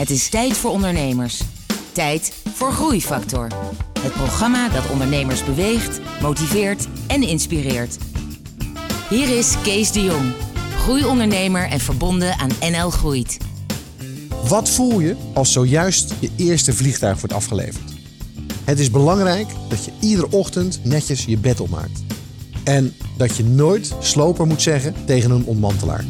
Het is tijd voor ondernemers. Tijd voor Groeifactor. Het programma dat ondernemers beweegt, motiveert en inspireert. Hier is Kees de Jong, groeiondernemer en verbonden aan NL Groeit. Wat voel je als zojuist je eerste vliegtuig wordt afgeleverd? Het is belangrijk dat je iedere ochtend netjes je bed opmaakt. En dat je nooit sloper moet zeggen tegen een ontmantelaar.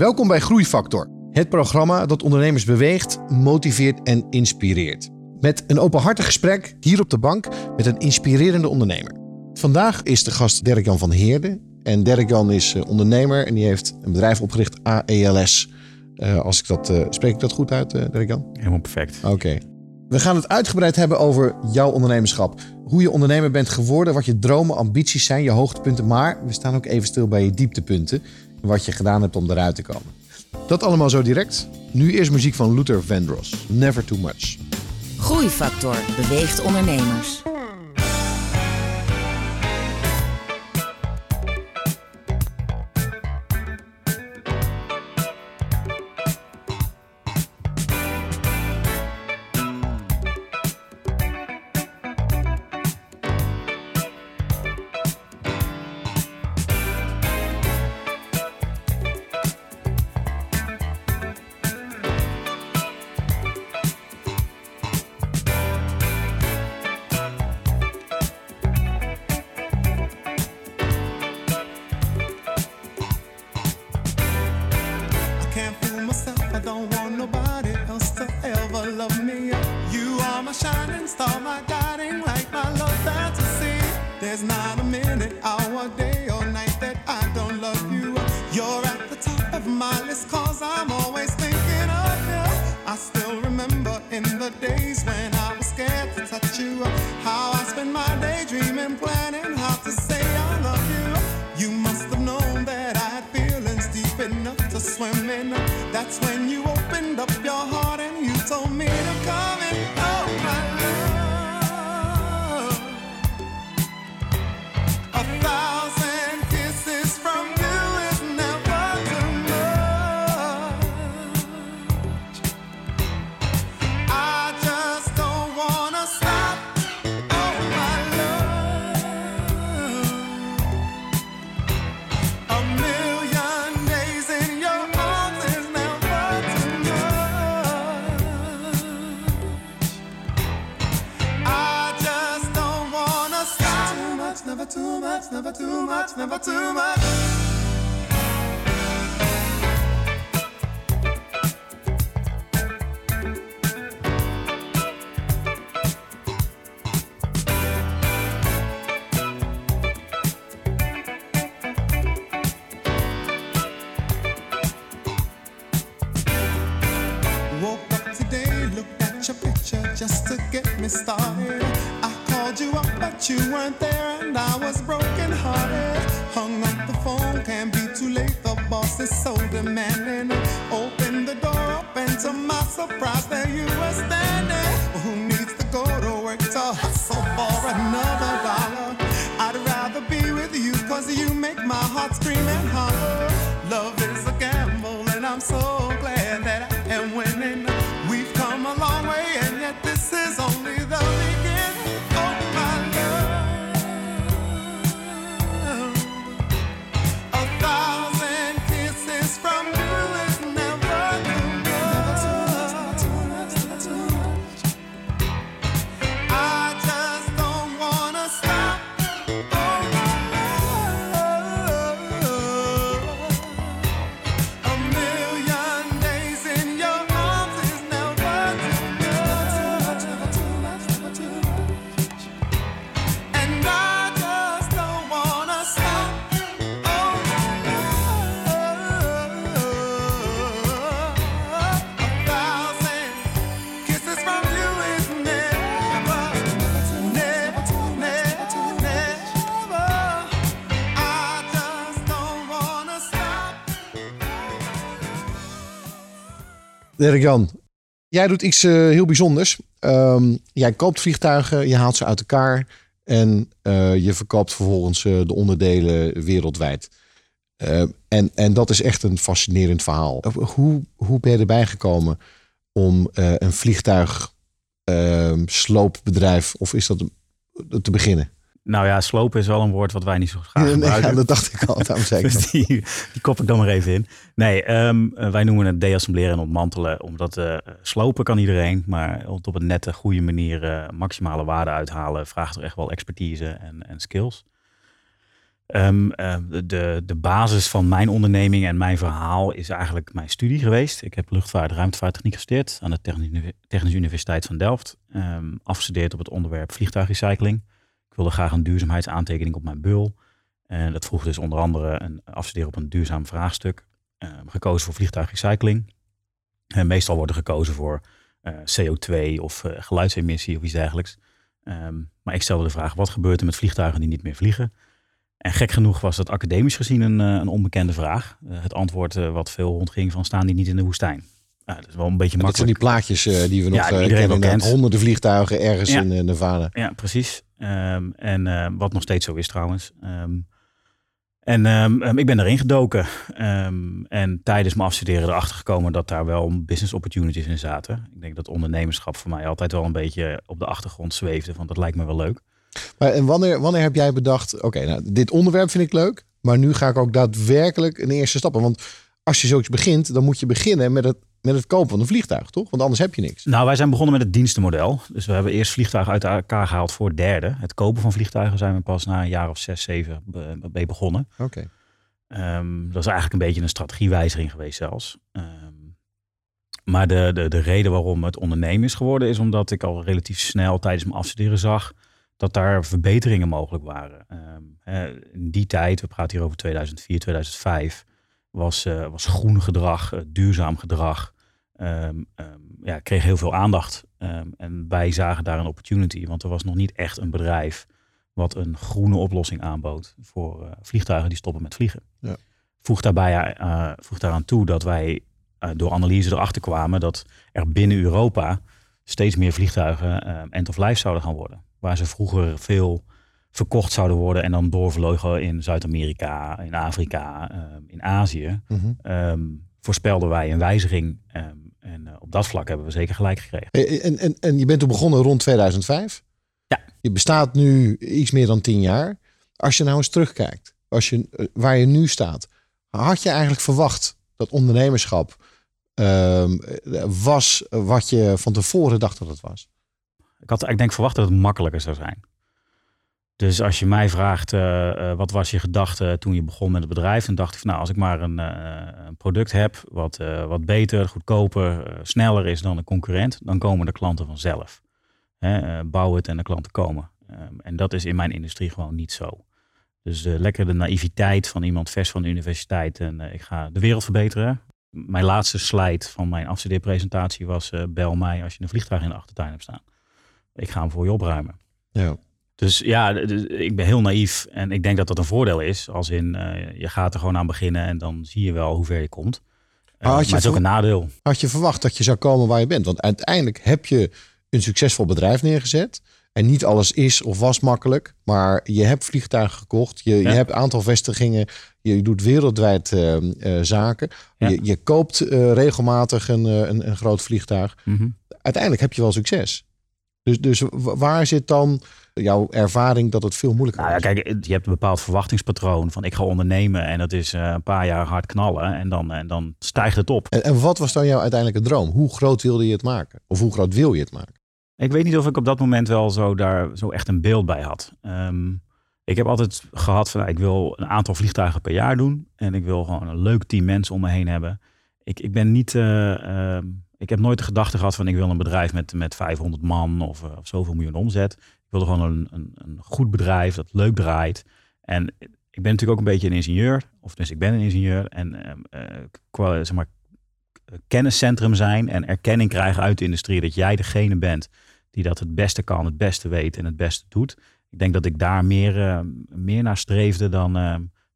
Welkom bij Groeifactor, het programma dat ondernemers beweegt, motiveert en inspireert. Met een openhartig gesprek hier op de bank met een inspirerende ondernemer. Vandaag is de gast Dirk-Jan van Heerden. En Dirk-Jan is eh, ondernemer en die heeft een bedrijf opgericht, AELS. Uh, als ik dat, uh, spreek ik dat goed uit, uh, Dirk-Jan? Helemaal perfect. Oké. Okay. We gaan het uitgebreid hebben over jouw ondernemerschap. Hoe je ondernemer bent geworden, wat je dromen, ambities zijn, je hoogtepunten. Maar we staan ook even stil bij je dieptepunten. Wat je gedaan hebt om eruit te komen. Dat allemaal zo direct. Nu eerst muziek van Luther Vandross. Never Too Much. Groeifactor beweegt ondernemers. is so Dirk-Jan, jij doet iets uh, heel bijzonders. Um, jij koopt vliegtuigen, je haalt ze uit elkaar. en je verkoopt vervolgens de onderdelen wereldwijd. en, en dat is echt een fascinerend verhaal. Hoe, hoe ben je erbij gekomen om een vliegtuig sloopbedrijf, of is dat te beginnen? Nou ja, slopen is wel een woord wat wij niet zo graag gebruiken. Ja, dat dacht ik al, daarom zeker. dus die, die kop ik dan maar even in. Nee, ehm, eh, wij noemen het deassembleren en ontmantelen. Omdat uh, slopen kan iedereen. Maar op een nette, goede manier uh, maximale waarde uithalen... vraagt er echt wel expertise en, en skills. Um, de, de basis van mijn onderneming en mijn verhaal is eigenlijk mijn studie geweest. Ik heb luchtvaart ruimtevaarttechniek gestudeerd aan de Technische Universiteit van Delft. Um, afgestudeerd op het onderwerp vliegtuigrecycling wilde graag een duurzaamheidsaantekening op mijn bul. En dat vroeg dus onder andere een afstuderen op een duurzaam vraagstuk. Uh, gekozen voor vliegtuigrecycling. En meestal wordt er gekozen voor uh, eh, CO2 of uh, geluidsemissie of iets dergelijks. Um, maar ik stelde de vraag, wat gebeurt er met vliegtuigen die niet meer vliegen? En gek genoeg was dat academisch gezien een, een onbekende vraag. het antwoord wat veel rondging van staan die niet in de woestijn. Ja, dat is wel een beetje makkelijk. Dat zijn die plaatjes die we nog ja, kennen. Kent. Honderden vliegtuigen ergens in Nevada. Ja, precies. Um, en uh, wat nog steeds zo is trouwens. Um, en ik ben erin gedoken. en tijdens mijn afstuderen erachter gekomen dat daar wel business opportunities in zaten. Ik denk dat ondernemerschap voor mij altijd wel een beetje op de achtergrond zweefde. Want dat lijkt me wel leuk. Maar en wanneer, wanneer heb jij bedacht, oké, nou, dit onderwerp vind ik leuk. Maar nu ga ik ook daadwerkelijk een eerste stappen. Want als je zoiets begint, dan moet je beginnen met het met het kopen van een vliegtuig, toch? Want anders heb je niks. Nou, wij zijn begonnen met het dienstenmodel. Dus we hebben eerst vliegtuigen uit elkaar gehaald voor derde. Het kopen van vliegtuigen zijn we pas na een jaar of zes, zeven mee begonnen. Oké. Ehm, dat is eigenlijk een beetje een strategiewijziging geweest zelfs. Ehm, maar de, de, de reden waarom het ondernemen is geworden, is omdat ik al relatief snel tijdens mijn afstuderen zag dat daar verbeteringen mogelijk waren. Um, in die tijd, we praten hier over 2004, 2005 was, uh, was groen gedrag, uh, duurzaam gedrag. Um, um, ja, kreeg heel veel aandacht. Um, en wij zagen daar een opportunity, want er was nog niet echt een bedrijf wat een groene oplossing aanbood voor uh, vliegtuigen die stoppen met vliegen. Ja. Voeg, daarbij, voeg daaraan toe dat wij door analyse erachter kwamen dat er binnen Europa steeds meer vliegtuigen end of life zouden gaan worden. Waar ze vroeger veel verkocht zouden worden en dan doorvlogen in Zuid-Amerika, in Afrika, ehm, in Azië, mm voorspelden wij een wijziging. Ehm, en eh, op dat vlak hebben we zeker gelijk gekregen. En, en, en je bent toen begonnen rond 2005? Ja. Je bestaat nu iets meer dan tien jaar. Als je nou eens terugkijkt, als je, eh, waar je nu staat, had je eigenlijk verwacht dat ondernemerschap was wat je van tevoren dacht dat het was? Ik had ik denk verwacht dat het makkelijker zou zijn. Dus als je mij vraagt, uh, wat was je gedachte toen je begon met het bedrijf? Dan dacht ik van nou, als ik maar een, een product heb wat, wat beter, goedkoper, sneller is dan een concurrent, dan komen de klanten vanzelf. Hè, bouw het en de klanten komen. Um, en dat is in mijn industrie gewoon niet zo. Dus lekker de naïviteit van iemand vers van de universiteit en ik ga de wereld verbeteren. Mijn laatste slide van mijn afstudeerpresentatie was bel mij als je een vliegtuig in de achtertuin hebt staan. Ik ga hem voor je opruimen. Ja. Dus ja, ik ben heel naïef en ik denk dat dat een voordeel is. Als in, uh, je gaat er gewoon aan beginnen en dan zie je wel hoe ver je komt. Uh, maar, het is ook een nadeel. Had je verwacht dat je zou komen waar je bent? Want uiteindelijk heb je een succesvol bedrijf neergezet. En niet alles is of was makkelijk. Maar je hebt vliegtuigen gekocht. Je, je hebt een aantal vestigingen. Je doet wereldwijd uh, zaken. Je, je, koopt regelmatig een, een, een, groot vliegtuig. Mhm. Uiteindelijk heb je wel succes. Dus, dus waar zit dan jouw ervaring dat het veel moeilijker nou, ja, Kijk, je hebt een bepaald verwachtingspatroon van ik ga ondernemen en dat is eh, een paar jaar hard knallen en dan, en dan stijgt het op. En, en wat was dan jouw uiteindelijke droom? Hoe groot wilde je het maken? Of hoe groot wil je het maken? Ik weet niet of ik op dat moment wel zo daar zo echt een beeld bij had. Ehm, ik heb altijd gehad van nou, ik wil een aantal vliegtuigen per jaar doen en ik wil gewoon een leuk team mensen om me heen hebben. Ik, ik ben niet. Uh, ik heb nooit de gedachte gehad van ik wil een bedrijf met, met 500 man of, eh, of zoveel miljoen omzet. Ik wilde gewoon een, een, een, goed bedrijf dat leuk draait. En ik ben natuurlijk ook een beetje een ingenieur. Of dus ik ben een ingenieur. En uh, zeg maar, kenniscentrum zijn en erkenning krijgen uit de industrie. Dat jij degene bent die dat het beste kan, het beste weet en het beste doet. Ik denk dat ik daar meer, meer naar streefde dan,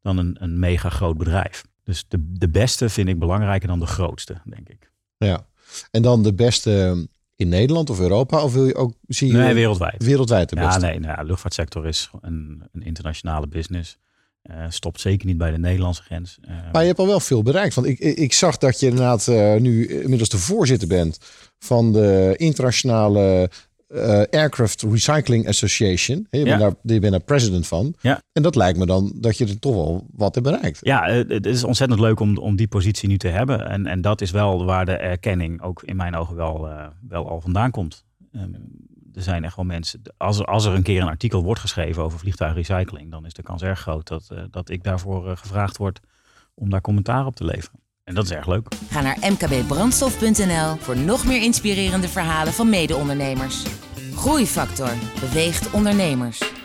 dan een, een mega groot bedrijf. Dus de, de beste vind ik belangrijker dan de grootste, denk ik. Ja, en dan de beste in Nederland of Europa? Of wil je ook, zie je Nee, wereldwijd. wereldwijd de Ja, beste? nee, nou ja, de luchtvaartsector is een, een internationale business. Eh, stopt zeker niet bij de Nederlandse grens. Eh, Maar je hebt al wel veel bereikt. Want ik, ik ik zag dat je inderdaad eh, nu inmiddels de voorzitter bent van de internationale eh, Aircraft Recycling Association. Je, Ja. bent daar, je bent daar president van. Ja. En dat lijkt me dan dat je er toch wel wat hebt bereikt. Ja, het is ontzettend leuk om, om die positie nu te hebben. En, en dat is wel waar de erkenning ook in mijn ogen wel, eh, wel al vandaan komt. Ehm, er zijn echt wel mensen, als er, als er een keer een artikel wordt geschreven over vliegtuigrecycling, dan is de kans erg groot dat, eh, dat ik daarvoor gevraagd word om daar commentaar op te leveren. En dat is erg leuk. Ga naar mkbbrandstof.nl voor nog meer inspirerende verhalen van mede-ondernemers. Groeifactor beweegt ondernemers.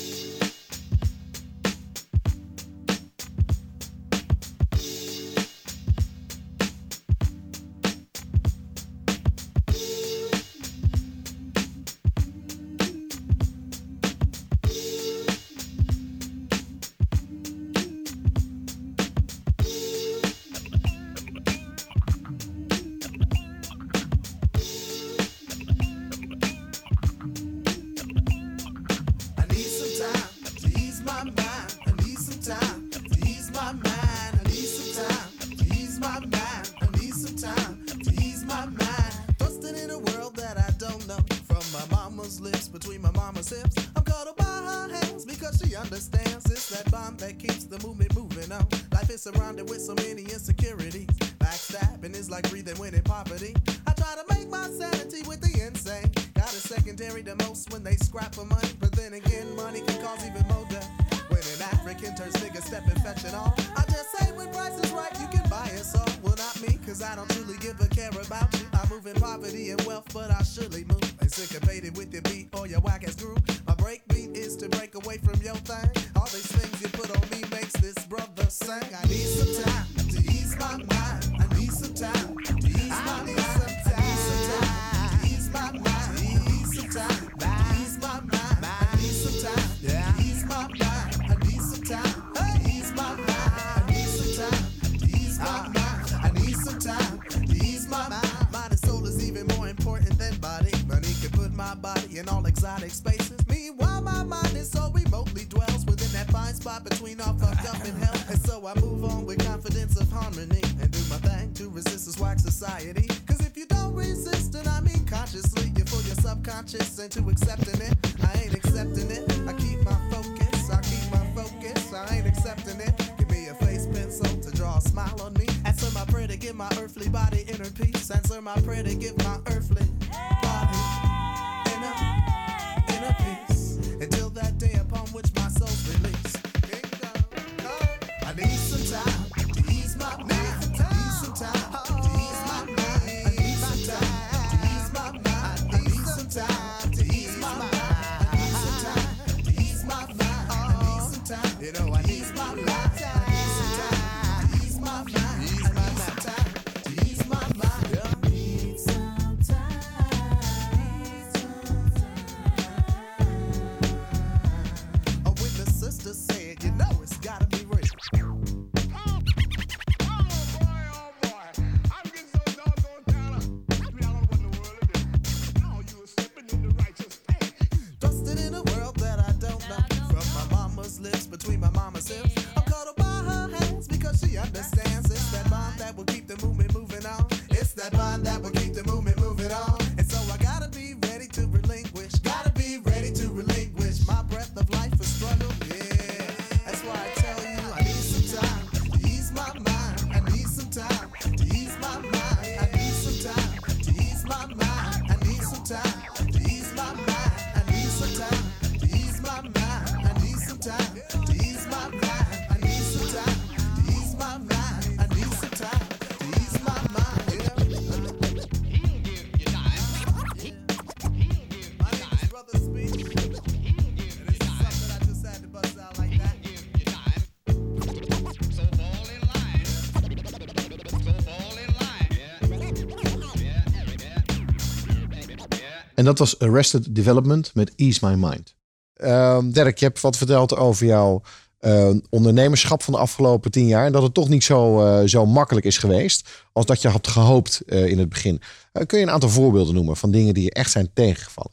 En dat was Arrested Development met Ease My Mind. Ehm, uh, Dirk, je hebt wat verteld over jouw eh, ondernemerschap van de afgelopen tien jaar. En dat het toch niet zo, eh, zo makkelijk is geweest als dat je had gehoopt eh, in het begin. kun je een aantal voorbeelden noemen van dingen die je echt zijn tegengevallen?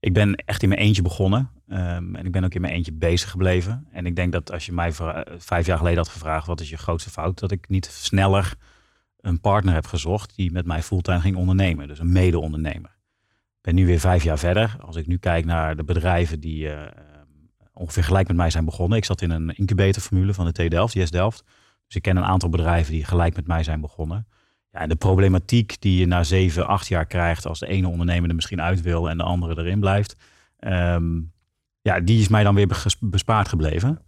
Ik ben echt in mijn eentje begonnen. Ehm, en ik ben ook in mijn eentje bezig gebleven. En ik denk dat als je mij vijf jaar geleden had gevraagd wat is je grootste fout, dat ik niet sneller een partner heb gezocht die met mij fulltime ging ondernemen. Dus een mede-ondernemer ben nu weer vijf jaar verder. Als ik nu kijk naar de bedrijven die eh, ongeveer gelijk met mij zijn begonnen. Ik zat in een incubatorformule van de T Delft, IS Delft. Dus ik ken een aantal bedrijven die gelijk met mij zijn begonnen. Ja, en de problematiek die je na zeven, acht jaar krijgt als de ene ondernemer er misschien uit wil en de andere erin blijft. Ehm, ja, die is mij dan weer bespaard gebleven.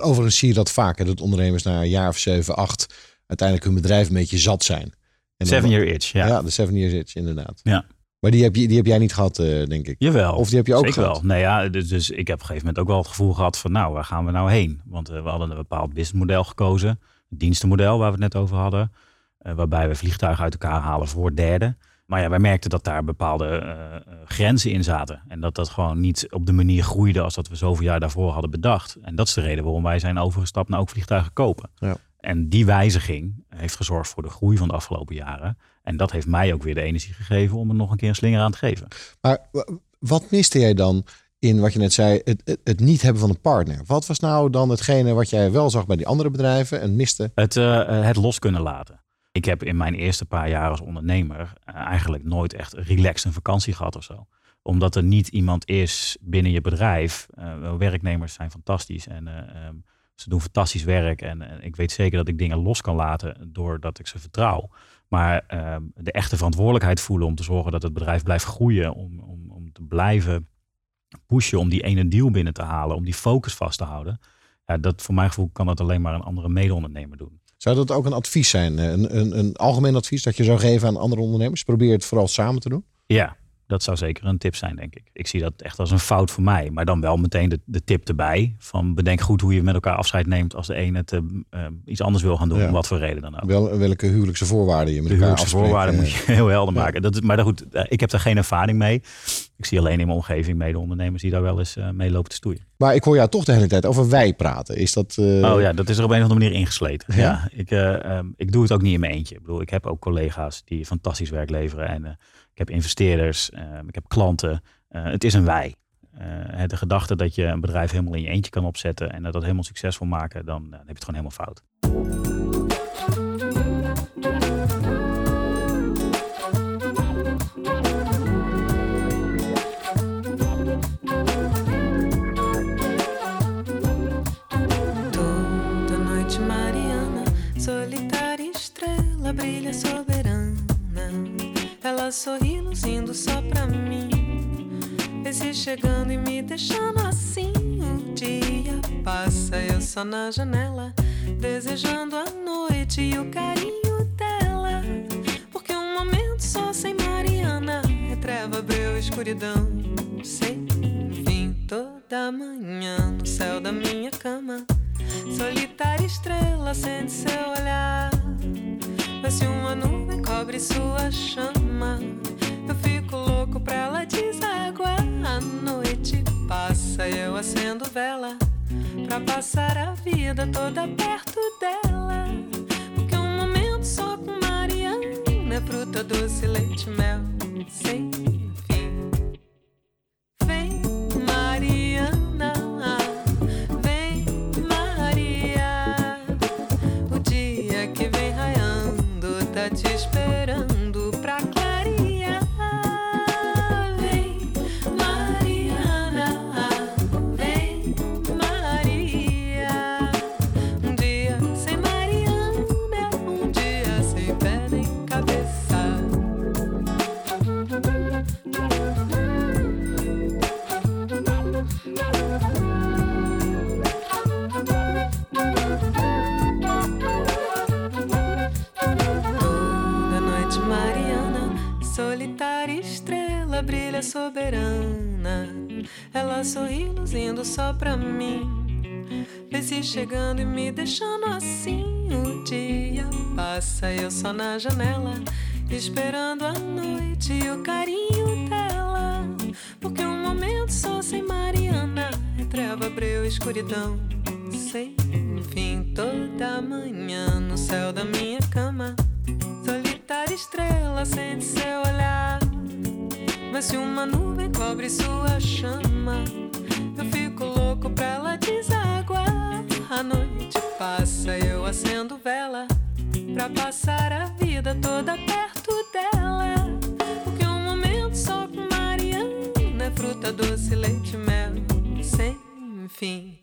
Overigens zie je dat vaak, dat ondernemers na een jaar of zeven, acht uiteindelijk hun bedrijf een beetje zat zijn. En seven dan, year itch, ja. Ja, de seven year itch, inderdaad. Ja. Maar die heb, je, die heb jij niet gehad, eh, denk ik. Jawel. Of die heb je ook Zeker gehad? wel. Nee, ja, dus, dus ik heb op een gegeven moment ook wel het gevoel gehad van, nou, waar gaan we nou heen? Want eh, we hadden een bepaald businessmodel gekozen. Het dienstenmodel waar we het net over hadden. eh, waarbij we vliegtuigen uit elkaar halen voor derden. Maar ja, wij merkten dat daar bepaalde grenzen in zaten. En dat dat gewoon niet op de manier groeide als dat we zoveel jaar daarvoor hadden bedacht. En dat is de reden waarom wij zijn overgestapt naar ook vliegtuigen kopen. Ja. En die wijziging heeft gezorgd voor de groei van de afgelopen jaren. En dat heeft mij ook weer de energie gegeven om er nog een keer een slinger aan te geven. Maar wat miste jij dan in wat je net zei, het, het, het niet hebben van een partner? Wat was nou dan hetgene wat jij wel zag bij die andere bedrijven en miste? Het, eh, het los kunnen laten. Ik heb in mijn eerste paar jaar als ondernemer eh, eigenlijk nooit echt relaxed een vakantie gehad of zo. Omdat er niet iemand is binnen je bedrijf. eh, werknemers zijn fantastisch en eh, ehm, ze doen fantastisch werk. En, en ik weet zeker dat ik dingen los kan laten doordat ik ze vertrouw. Maar ehm, de echte verantwoordelijkheid voelen om te zorgen dat het bedrijf blijft groeien. Om, om, om te blijven pushen om die ene deal binnen te halen. Om die focus vast te houden. Ja, dat voor mijn gevoel kan dat alleen maar een andere mede-ondernemer doen. Zou dat ook een advies zijn, een, een, een algemeen advies dat je zou geven aan andere ondernemers? Probeer het vooral samen te doen. Ja, dat zou zeker een tip zijn, denk ik. Ik zie dat echt als een fout voor mij. Maar dan wel meteen de, de tip erbij. Van bedenk goed hoe je met elkaar afscheid neemt als de een het eh, eh, iets anders wil gaan doen. Ja. Om wat voor reden dan ook. Wel, welke huwelijkse voorwaarden je met De elkaar huwelijkse afspreekt. voorwaarden moet je heel helder ja. maken. Dat is, maar dan goed, eh, ik heb daar geen ervaring mee. Ik zie alleen in mijn omgeving mede-ondernemers die daar wel eens eh, mee lopen te stoeien. Maar ik hoor jou toch de hele tijd over wij praten. Is dat... eh, oh ja, dat is er op een of andere manier ingesleten. Ja? Ik, eh, ehm, ik doe het ook niet in mijn eentje. Ik bedoel, ik heb ook collega's die fantastisch werk leveren. En ik heb investeerders, ehm, ik heb klanten. Eh, het is een wij. Eh, de gedachte dat je een bedrijf helemaal in je eentje kan opzetten en dat dat helemaal succesvol maken, dan, eh, dan heb je het gewoon helemaal fout. Sorri luzindo só pra mim. Esse chegando e me deixando assim. O dia passa, eu só na janela, desejando a noite e o carinho dela. Porque um momento só sem Mariana é treva, breu, escuridão. Sem fim, toda manhã no céu da minha cama. Solitária estrela acende seu olhar. Se uma nuvem cobre sua chama, eu fico louco pra ela desaguar. A noite passa e eu acendo vela pra passar a vida toda perto dela. Porque um momento só com Mariana é fruta doce, leite, mel, sem estrela, brilha soberana. Ela sorri luzindo só pra mim. Vê se chegando e me deixando assim. O dia passa, eu só na janela, esperando a noite e o carinho dela. Porque um momento só sem Mariana é treva, breu, escuridão. Sem fim, toda manhã no céu da minha cama. Solitária estrela acende seu olhar. Mas se uma nuvem cobre sua chama, eu fico louco pra ela desaguar. A noite passa, eu acendo vela pra passar a vida toda perto dela. Porque um momento só com Mariana é fruta doce, leite, mel, sem fim.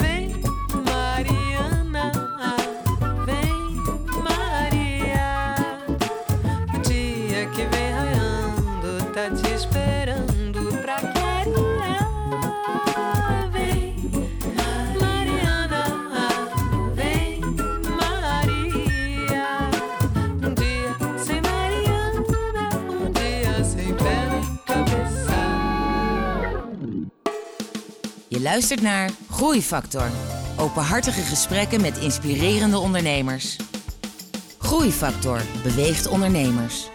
Vem, Mariana, Je luistert naar Groeifactor. Openhartige gesprekken met inspirerende ondernemers. Groeifactor beweegt ondernemers.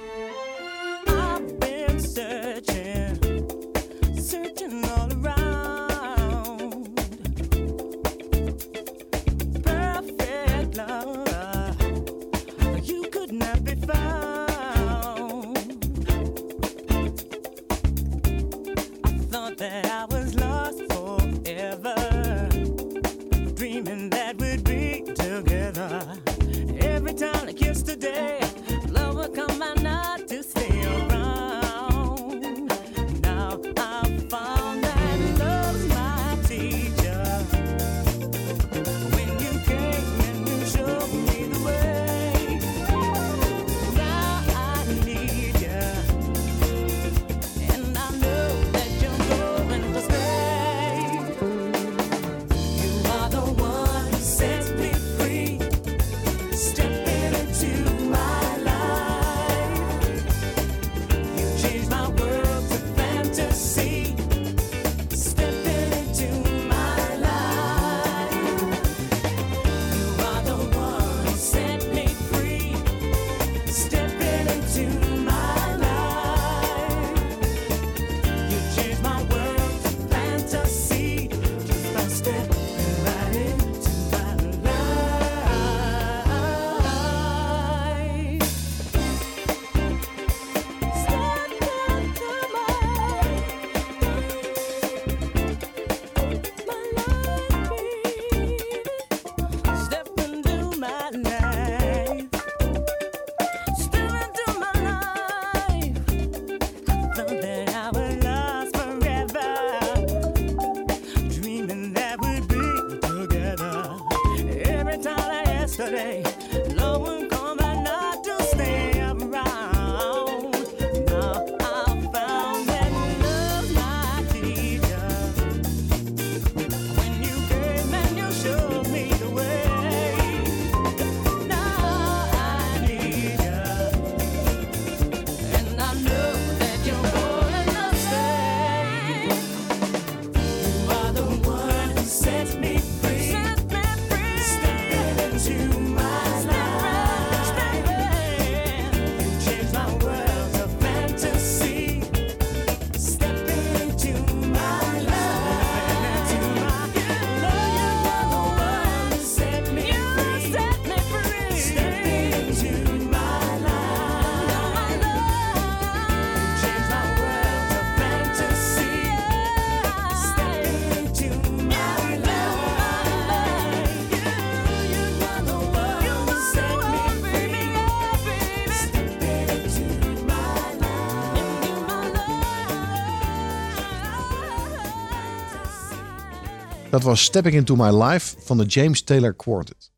Dat was Stepping Into My Life van de James Taylor Quartet.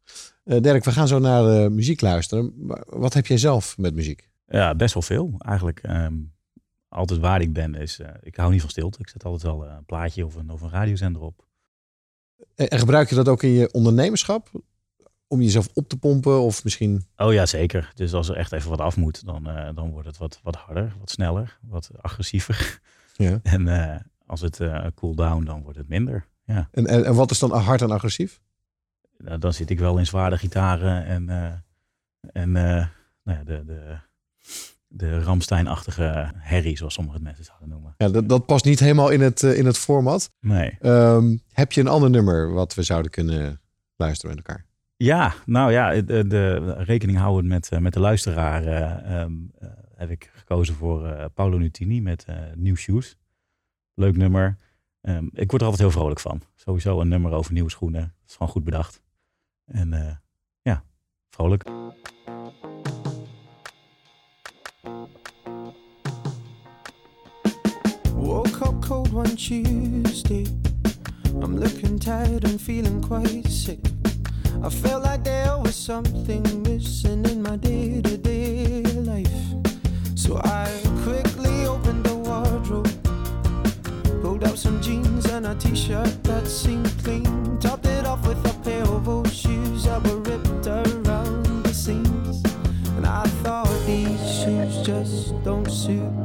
Eh, Dirk, we gaan zo naar de muziek luisteren. Wat heb jij zelf met muziek? Ja, best wel veel eigenlijk. Ehm, altijd waar ik ben is, eh, ik hou niet van stilte. Ik zet altijd wel eh, een plaatje of een, of een radiozender op. En en gebruik je dat ook in je ondernemerschap? Om jezelf op te pompen of misschien... Oh ja, zeker. Dus als er echt even wat af moet, dan, eh, dan wordt het wat, wat harder, wat sneller, wat agressiever. Ja. En eh, als het eh cool down, dan wordt het minder. Ja. En, en, en wat is dan hard en agressief? Nou, dan zit ik wel in zware gitaren en, eh, en eh, nou ja, de, de, de Ramstein-achtige herrie, zoals sommige mensen zouden noemen. Ja, dat, dat past niet helemaal in het, eh, in het format. Nee. Ehm, heb je een ander nummer wat we zouden kunnen luisteren met elkaar? Ja, nou ja, de, de rekening houden met, met de luisteraar eh, ehm, eh, heb ik gekozen voor Paolo Nutini met New Shoes. Leuk nummer. Ehm, ik word er altijd heel vrolijk van. Sowieso een nummer over nieuwe schoenen. Dat is gewoon goed bedacht. En eh, ja, vrolijk. Woke up cold one Tuesday. I'm looking tired and feeling quite sick. I felt like there was something missing in my day to day life. So I quickly out some jeans and a t shirt that seemed clean, topped it off with a pair of old shoes that were ripped around the seams. And I thought these shoes just don't suit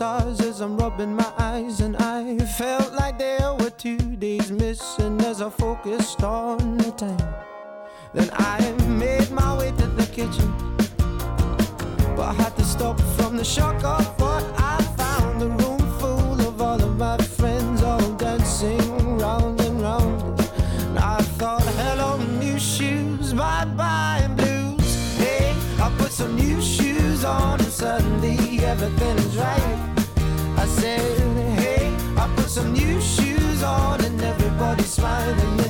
stars as I'm rubbing my eyes, and I felt like there were two days missing as I focused on the time. Then I made my way to the kitchen, but I had to stop from the shock of what I found. The room full of all of my friends, all dancing round and round. And I thought, hello, new shoes, bye bye, blues. Hey, I put some new shoes on, and suddenly everything said, hey, I put some new shoes on, and everybody's smiling.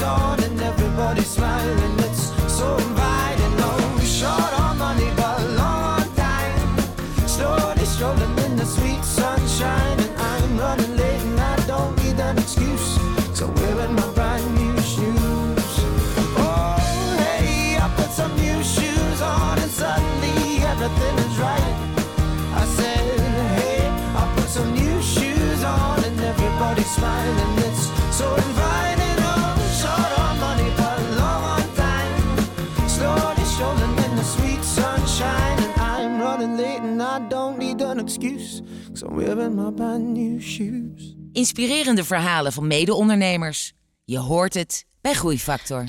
shoes on, and everybody's smiling. It's so inviting. Oh, no short on money, but long on time. Slowly strolling in the sweet sunshine, and I'm running late, and I don't need an excuse. Need an excuse. Cause I'm wearing my brand new shoes. Inspirerende verhalen van mede-ondernemers. Je hoort het bij Groeifactor.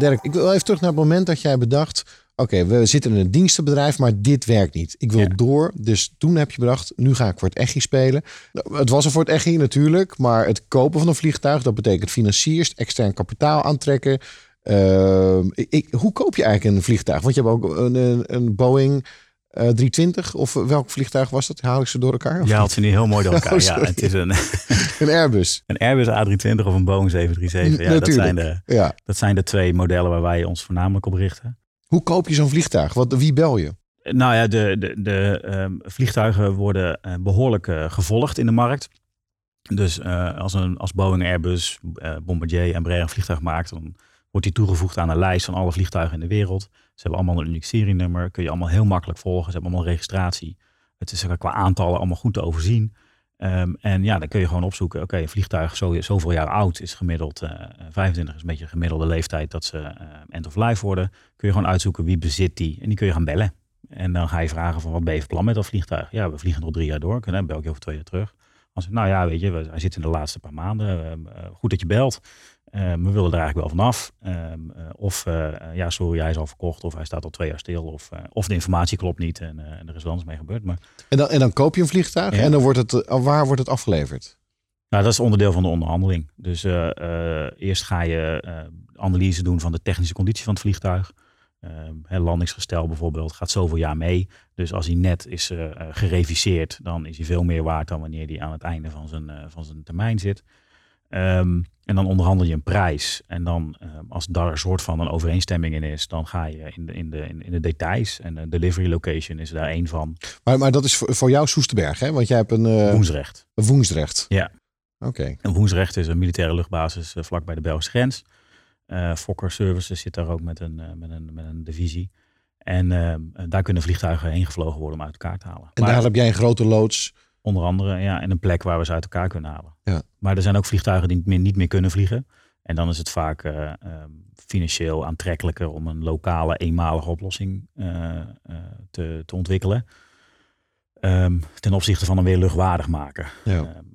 Dirk, ik wil even terug naar het moment dat jij bedacht... oké, we zitten in een dienstenbedrijf, maar dit werkt niet. Ik wil Ja. door, dus toen heb je bedacht... nu ga ik voor het EGI spelen. Nou, Het was er voor het EGI natuurlijk, maar het kopen van een vliegtuig... dat betekent financiers, extern kapitaal aantrekken. Ehm, ik, hoe koop je eigenlijk een vliegtuig? Want je hebt ook een, een, een Boeing eh, 320, of welk vliegtuig was dat? Haal ik ze door elkaar? Je haalt ze nu heel mooi door elkaar. Oh, ja, het is een, Een Airbus. een Airbus A320 of een Boeing 737. Ja, dat zijn, de, Ja. dat zijn de twee modellen waar wij ons voornamelijk op richten. Hoe koop je zo'n vliegtuig? Wat, wie bel je? Nou ja, de, de, de ehm, vliegtuigen worden eh, behoorlijk eh, gevolgd in de markt. Dus eh, als, een, als Boeing, Airbus, eh, Bombardier, Embraer een vliegtuig maakt, dan wordt die toegevoegd aan een lijst van alle vliegtuigen in de wereld. Ze hebben allemaal een uniek serienummer, kun je allemaal heel makkelijk volgen. Ze hebben allemaal registratie. Het is qua aantallen allemaal goed te overzien. Ehm, en ja, dan kun je gewoon opzoeken, oké, een vliegtuig zo, zoveel jaar oud is gemiddeld, eh 25 is een beetje de gemiddelde leeftijd dat ze eh, end of life worden. Kun je gewoon uitzoeken wie bezit die en die kun je gaan bellen. En dan ga je vragen van wat ben je van plan met dat vliegtuig? Ja, we vliegen nog drie jaar door. Dan bel ik je over twee jaar terug. Als, nou ja, weet je, hij zit in de laatste paar maanden. Ehm, eh, goed dat je belt. Ehm, we willen er eigenlijk wel vanaf. Ehm, eh, of eh, eh, ja, sorry, hij is al verkocht. Of hij staat al twee jaar stil. Of, of de informatie klopt niet en, en er is wel eens mee gebeurd. Maar En dan, en dan koop je een vliegtuig Ja. en dan wordt het, eh, waar wordt het afgeleverd? Nou, dat is onderdeel van de onderhandeling. Dus eerst ga je analyse doen van de technische conditie van het vliegtuig. Eh, hè, landingsgestel bijvoorbeeld gaat zoveel jaar mee. Dus als hij net is gereviseerd, dan is hij veel meer waard dan wanneer hij aan het einde van zijn, van zijn termijn zit. Ehm, en dan onderhandel je een prijs. En dan, eh, als daar een soort van een overeenstemming in is, dan ga je in de, in de, in de details. En de delivery location is daar één van. Maar, maar dat is voor, voor jou Soesterberg, hè? Want jij hebt een, eh Woensrecht. een Woensdrecht. Ja. Oké. En Woensrecht is een militaire luchtbasis eh, vlak bij de Belgische grens. Eh Fokker Services zit daar ook met een, met een, met een divisie. En eh, daar kunnen vliegtuigen heen gevlogen worden om uit elkaar te halen. En Maar daar heb jij een grote loods. Onder andere ja, en een plek waar we ze uit elkaar kunnen halen. Ja. Maar er zijn ook vliegtuigen die niet meer, niet meer kunnen vliegen. En dan is het vaak eh, ehm, financieel aantrekkelijker om een lokale, eenmalige oplossing eh, eh, te, te ontwikkelen. Ehm, ten opzichte van hem weer luchtwaardig maken. Ja. Ehm, eh,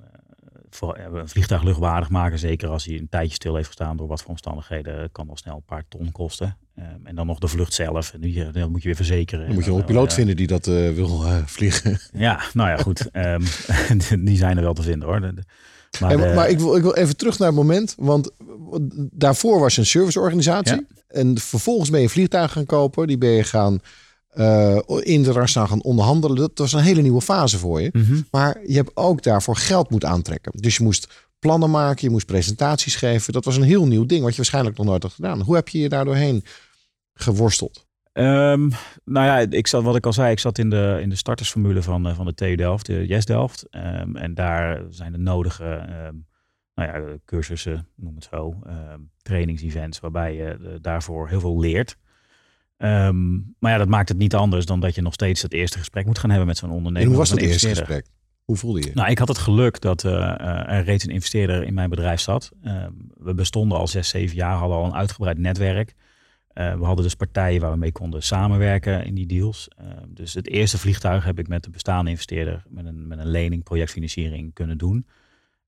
voor, ja, een vliegtuig luchtwaardig maken, zeker als hij een tijdje stil heeft gestaan door wat voor omstandigheden, kan al snel een paar ton kosten. Ehm, en dan nog de vlucht zelf, en die, dan moet je weer verzekeren. Dan moet je En een piloot ja, vinden die dat eh, wil eh, vliegen. Ja, nou ja, goed. Ehm, die zijn er wel te vinden hoor. De- de- Maar, maar de- maar ik, wil, ik wil even terug naar het moment. Want daarvoor was je een serviceorganisatie. En vervolgens ben je vliegtuigen gaan kopen. Die ben je gaan eh internationaal gaan onderhandelen. Dat was een hele nieuwe fase voor je. Mhm. Maar je hebt ook daarvoor geld moeten aantrekken. Dus je moest plannen maken, je moest presentaties geven. Dat was een heel nieuw ding wat je waarschijnlijk nog nooit had gedaan. Hoe heb je je daar doorheen geworsteld? Ehm, nou ja, ik zat, wat ik al zei, ik zat in de, in de startersformule van, eh, van de TU Delft, de Yes Delft. Ehm, en daar zijn de nodige ehm, nou ja, cursussen, noem het zo, trainingsevents, waarbij je eh, daarvoor heel veel leert. Ehm, maar ja, dat maakt het niet anders dan dat je nog steeds het eerste gesprek moet gaan hebben met zo'n ondernemer. En hoe was dat eerste gesprek? Hoe voelde je? Nou, ik had het geluk dat eh, er reeds een investeerder in mijn bedrijf zat. Ehm, we bestonden al zes, zeven jaar, hadden al een uitgebreid netwerk. Eh, we hadden dus partijen waar we mee konden samenwerken in die deals. Eh, dus het eerste vliegtuig heb ik met de bestaande investeerder met een, met een lening, projectfinanciering kunnen doen.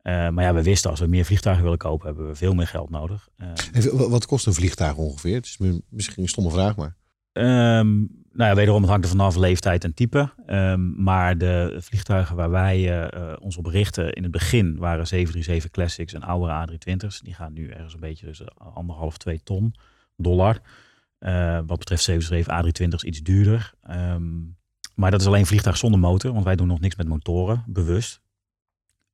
Eh, maar ja, we wisten als we meer vliegtuigen willen kopen, hebben we veel meer geld nodig. Eh, En wat kost een vliegtuig ongeveer? Het is mi- misschien een stomme vraag, maar... Ehm, nou ja, wederom, het hangt er vanaf leeftijd en type. Ehm, maar de vliegtuigen waar wij eh, ons op richten in het begin waren 737 Classics en oudere A320's. Die gaan nu ergens een beetje tussen anderhalf, twee ton dollar. Wat betreft 737 A320's iets duurder. Ehm, maar dat is alleen vliegtuig zonder motor, want wij doen nog niks met motoren, bewust.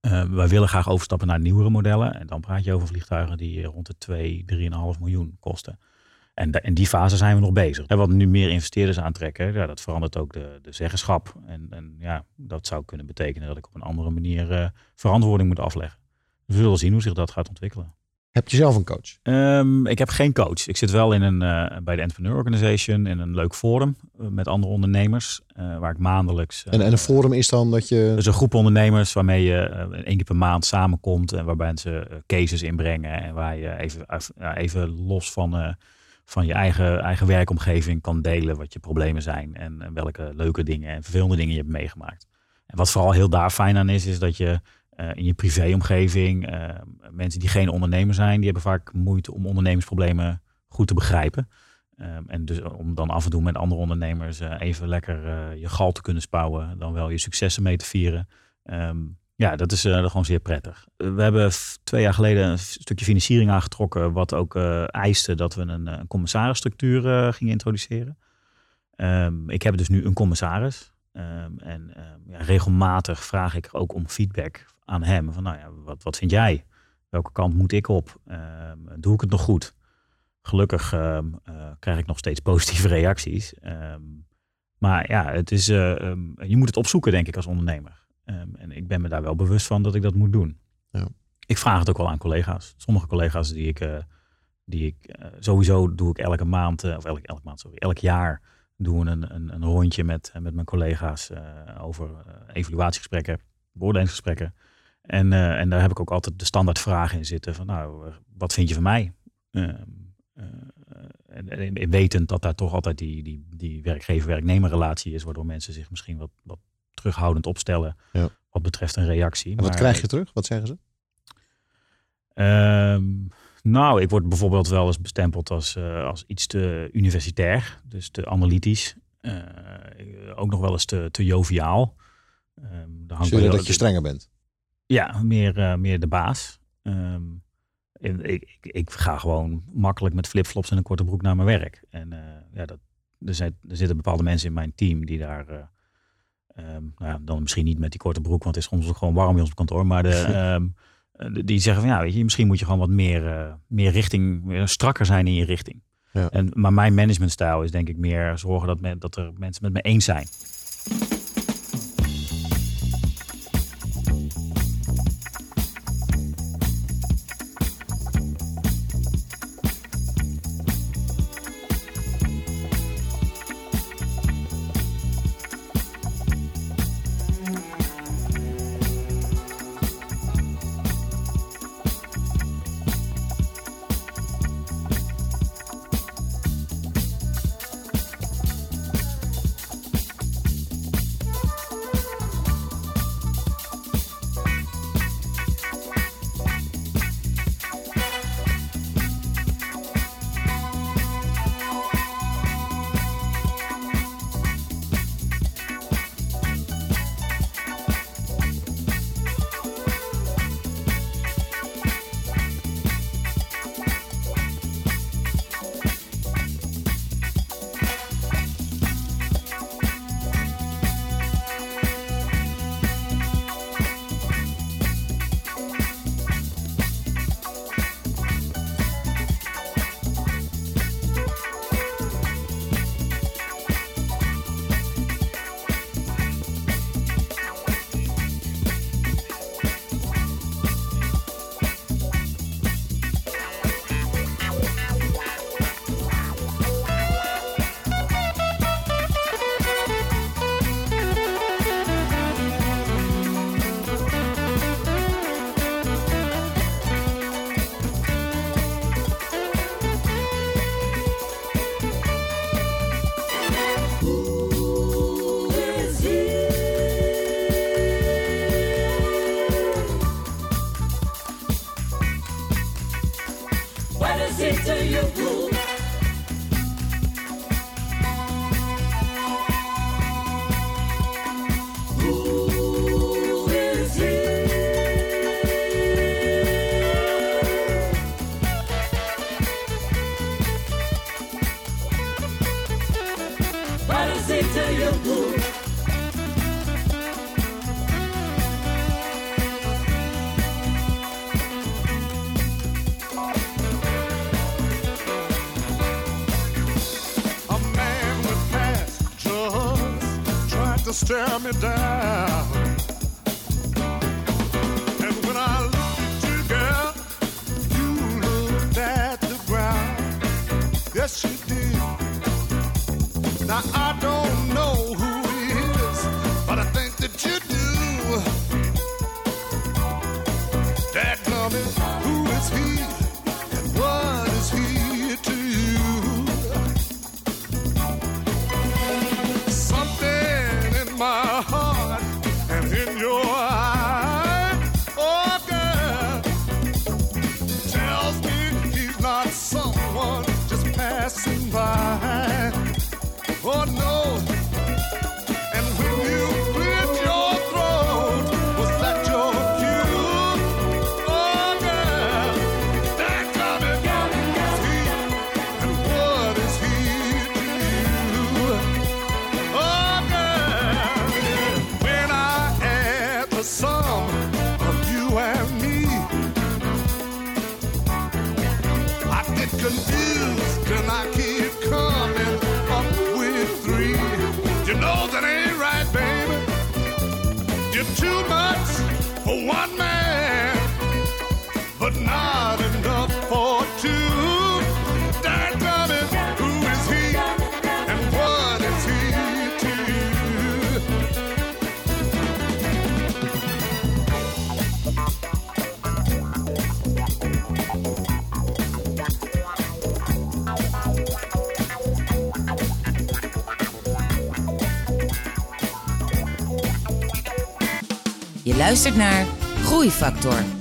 Eh, wij willen graag overstappen naar nieuwere modellen. En dan praat je over vliegtuigen die eh, rond de 2, 3,5 miljoen kosten. En in die fase zijn we nog bezig. En wat nu meer investeerders aantrekken, ja, dat verandert ook de, de zeggenschap. En, en ja, dat zou kunnen betekenen dat ik op een andere manier eh, verantwoording moet afleggen. We zullen zien hoe zich dat gaat ontwikkelen. Heb je zelf een coach? Ehm, ik heb geen coach. Ik zit wel in een, eh, bij de Entrepreneur Organization in een leuk forum eh, met andere ondernemers. eh, waar ik maandelijks. En, en een forum is dan dat je... dus een groep ondernemers waarmee je één keer per maand samenkomt en waarbij ze cases inbrengen en waar je even, even los van, van je eigen, eigen werkomgeving kan delen wat je problemen zijn en, en welke leuke dingen en vervelende dingen je hebt meegemaakt. En wat vooral heel daar fijn aan is, is dat je eh, in je privéomgeving, eh, mensen die geen ondernemer zijn, die hebben vaak moeite om ondernemersproblemen goed te begrijpen. Ehm, en dus om dan af en toe met andere ondernemers eh, even lekker je gal te kunnen spouwen, dan wel je successen mee te vieren. Ehm, ja, dat is gewoon zeer prettig. We hebben twee jaar geleden een stukje financiering aangetrokken, wat ook eiste dat we een, een commissarisstructuur gingen introduceren. Ehm, ik heb dus nu een commissaris. Ehm, en ehm, ja, regelmatig vraag ik ook om feedback aan hem. Van nou ja, wat, wat vind jij? Welke kant moet ik op? Ehm, doe ik het nog goed? Gelukkig eh, krijg ik nog steeds positieve reacties. Maar ja, het is, eh, je moet het opzoeken, denk ik, als ondernemer. En ik ben me daar wel bewust van dat ik dat moet doen. Ja. Ik vraag het ook wel aan collega's. Sommige collega's die ik, eh, die ik sowieso doe ik elke maand, of elke, elke maand, sorry, elk jaar doen we een, een, een rondje met, eh, met mijn collega's eh, over eh, evaluatiegesprekken, beoordelingsgesprekken. En, en daar heb ik ook altijd de standaard vragen in zitten van nou, wat vind je van mij? Ehm, eh, en, en, en wetend dat daar toch altijd die, die, die werkgever-werknemer relatie is, waardoor mensen zich misschien wat, wat terughoudend opstellen Ja. wat betreft een reactie. En wat Maar- krijg je terug? Wat zeggen ze? Ehm, nou, ik word bijvoorbeeld wel eens bestempeld als, eh, als iets te universitair, dus te analytisch. Eh, ook nog wel eens te, te joviaal. Ehm daar hangt Zullen dat je strenger bent? Ja, meer, eh, meer de baas. Ehm, ik, ik, ik ga gewoon makkelijk met flipflops en een korte broek naar mijn werk. En ja, dat, er, zijn, er zitten bepaalde mensen in mijn team die daar... eh, ehm, nou ja, dan misschien niet met die korte broek, want het is soms ook gewoon warm in ons kantoor. Maar de, ehm, die zeggen van ja, weet je, misschien moet je gewoon wat meer, eh, meer richting, meer strakker zijn in je richting. Ja. En, maar mijn managementstijl is denk ik meer zorgen dat, men, dat er mensen met me eens zijn. Tear me down. Luistert naar Groeifactor.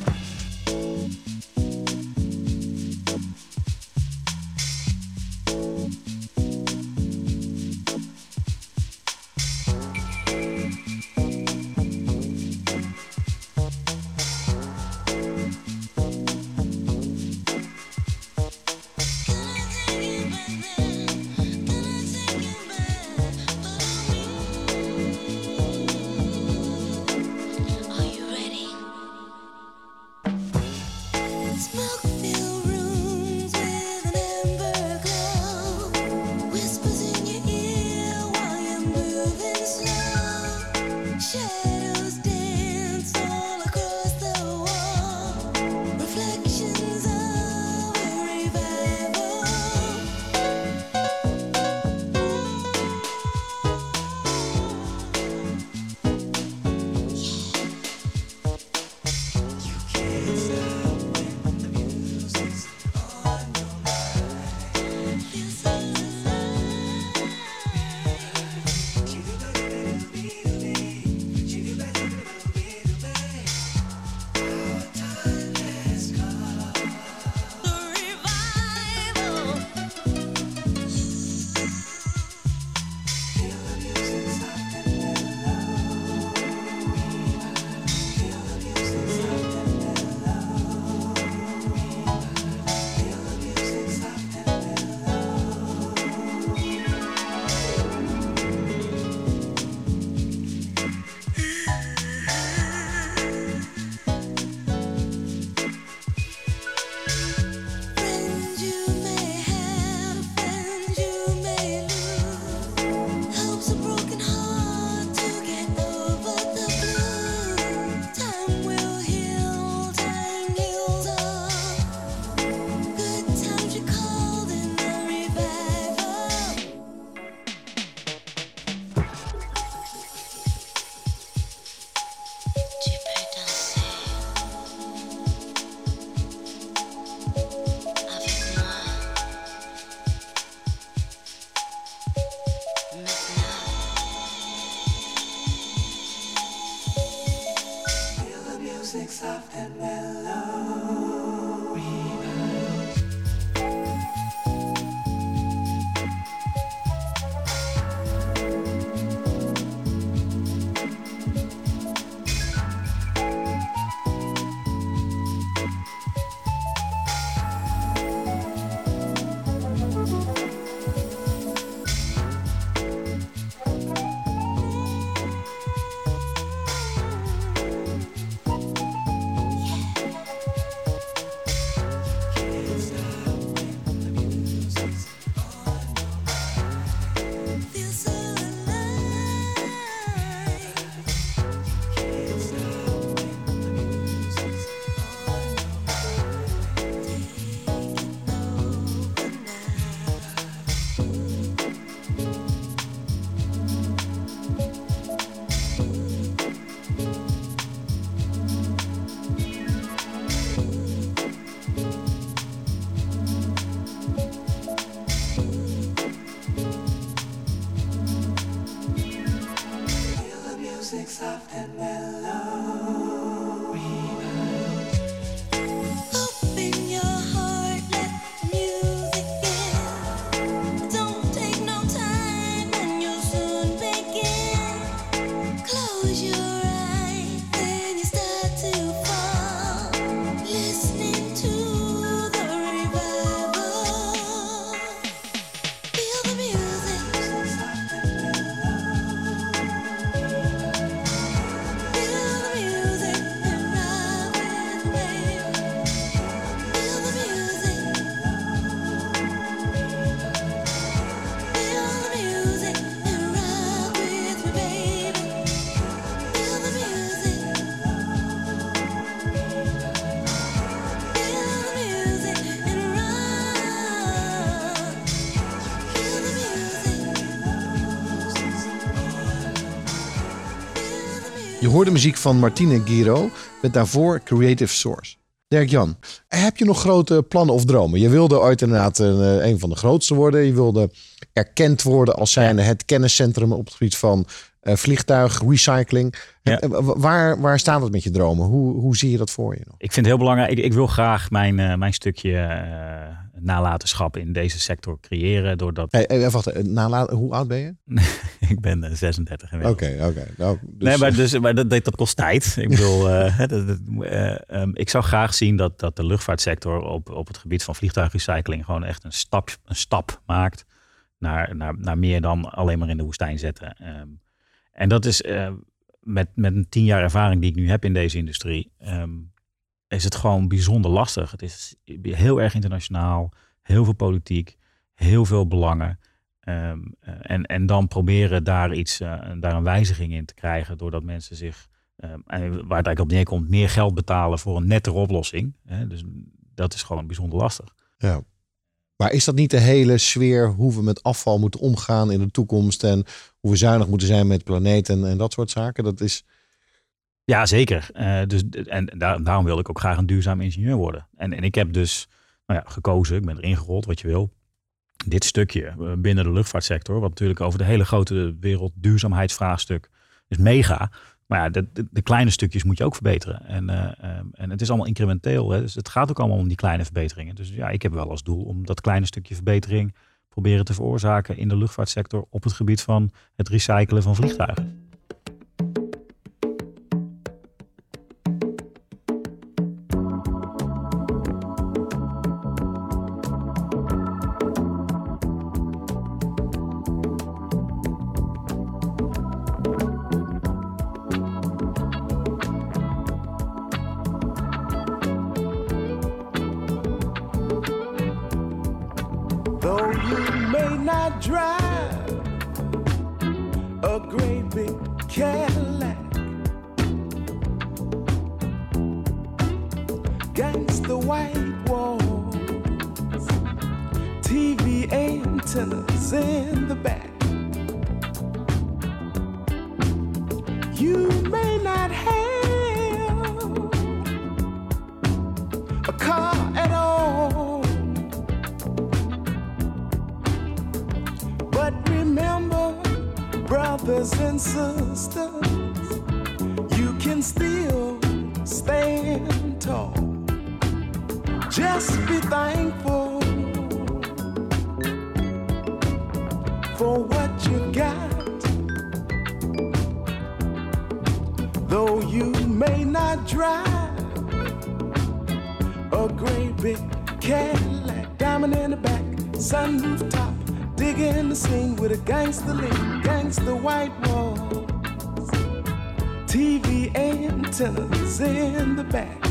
Hoorde muziek van Martine Giro met daarvoor Creative Source. Dirk-Jan, heb je nog grote plannen of dromen? Je wilde ooit inderdaad een, eh, een van de grootste worden. Je wilde erkend worden als zijnde het kenniscentrum op het gebied van eh, vliegtuig, recycling. Ja. Eh, wa- Waar, waar staat het met je dromen? Hoe, hoe zie je dat voor je nog? Ik vind het heel belangrijk. Ik, ik wil graag mijn, eh, mijn stukje eh, nalatenschap in deze sector creëren. Doordat Hey, hey, wacht, hoe oud ben je? ik ben eh, 36 Oké, oké. Nou, dus- nee, maar, dus, maar dat, dat, dat kost tijd. Ik bedoel, dat, dat, eh, ehm, ik zou graag zien dat, dat de luchtvaartsector op, op het gebied van vliegtuigrecycling gewoon echt een stap, een stap maakt naar, naar, naar meer dan alleen maar in de woestijn zetten. Ehm, en dat is eh, met, met een tien jaar ervaring die ik nu heb in deze industrie, ehm, is het gewoon bijzonder lastig. Het is heel erg internationaal, heel veel politiek, heel veel belangen. Ehm, eh, en, en dan proberen daar iets, eh, daar een wijziging in te krijgen, doordat mensen zich, en waar het eigenlijk op neerkomt, meer geld betalen voor een nettere oplossing. Hè? Dus dat is gewoon bijzonder lastig. Ja. Maar is dat niet de hele sfeer hoe we met afval moeten omgaan in de toekomst en hoe we zuinig moeten zijn met planeet en, en dat soort zaken? Dat is. Ja, zeker. Eh, dus, en daar, daarom wilde ik ook graag een duurzaam ingenieur worden. En, en ik heb dus nou ja, gekozen, ik ben erin gerold, wat je wil. Dit stukje eh, binnen de luchtvaartsector, wat natuurlijk over de hele grote wereld duurzaamheidsvraagstuk is mega. Maar ja, de, de, kleine stukjes moet je ook verbeteren. En, eh, ehm, en het is allemaal incrementeel. Hè? Dus het gaat ook allemaal om die kleine verbeteringen. Dus ja, ik heb wel als doel om dat kleine stukje verbetering proberen te veroorzaken in de luchtvaartsector op het gebied van het recyclen van vliegtuigen. Though you may not drive a great big Cadillac, against the white walls, TV antennas in the back. In the back.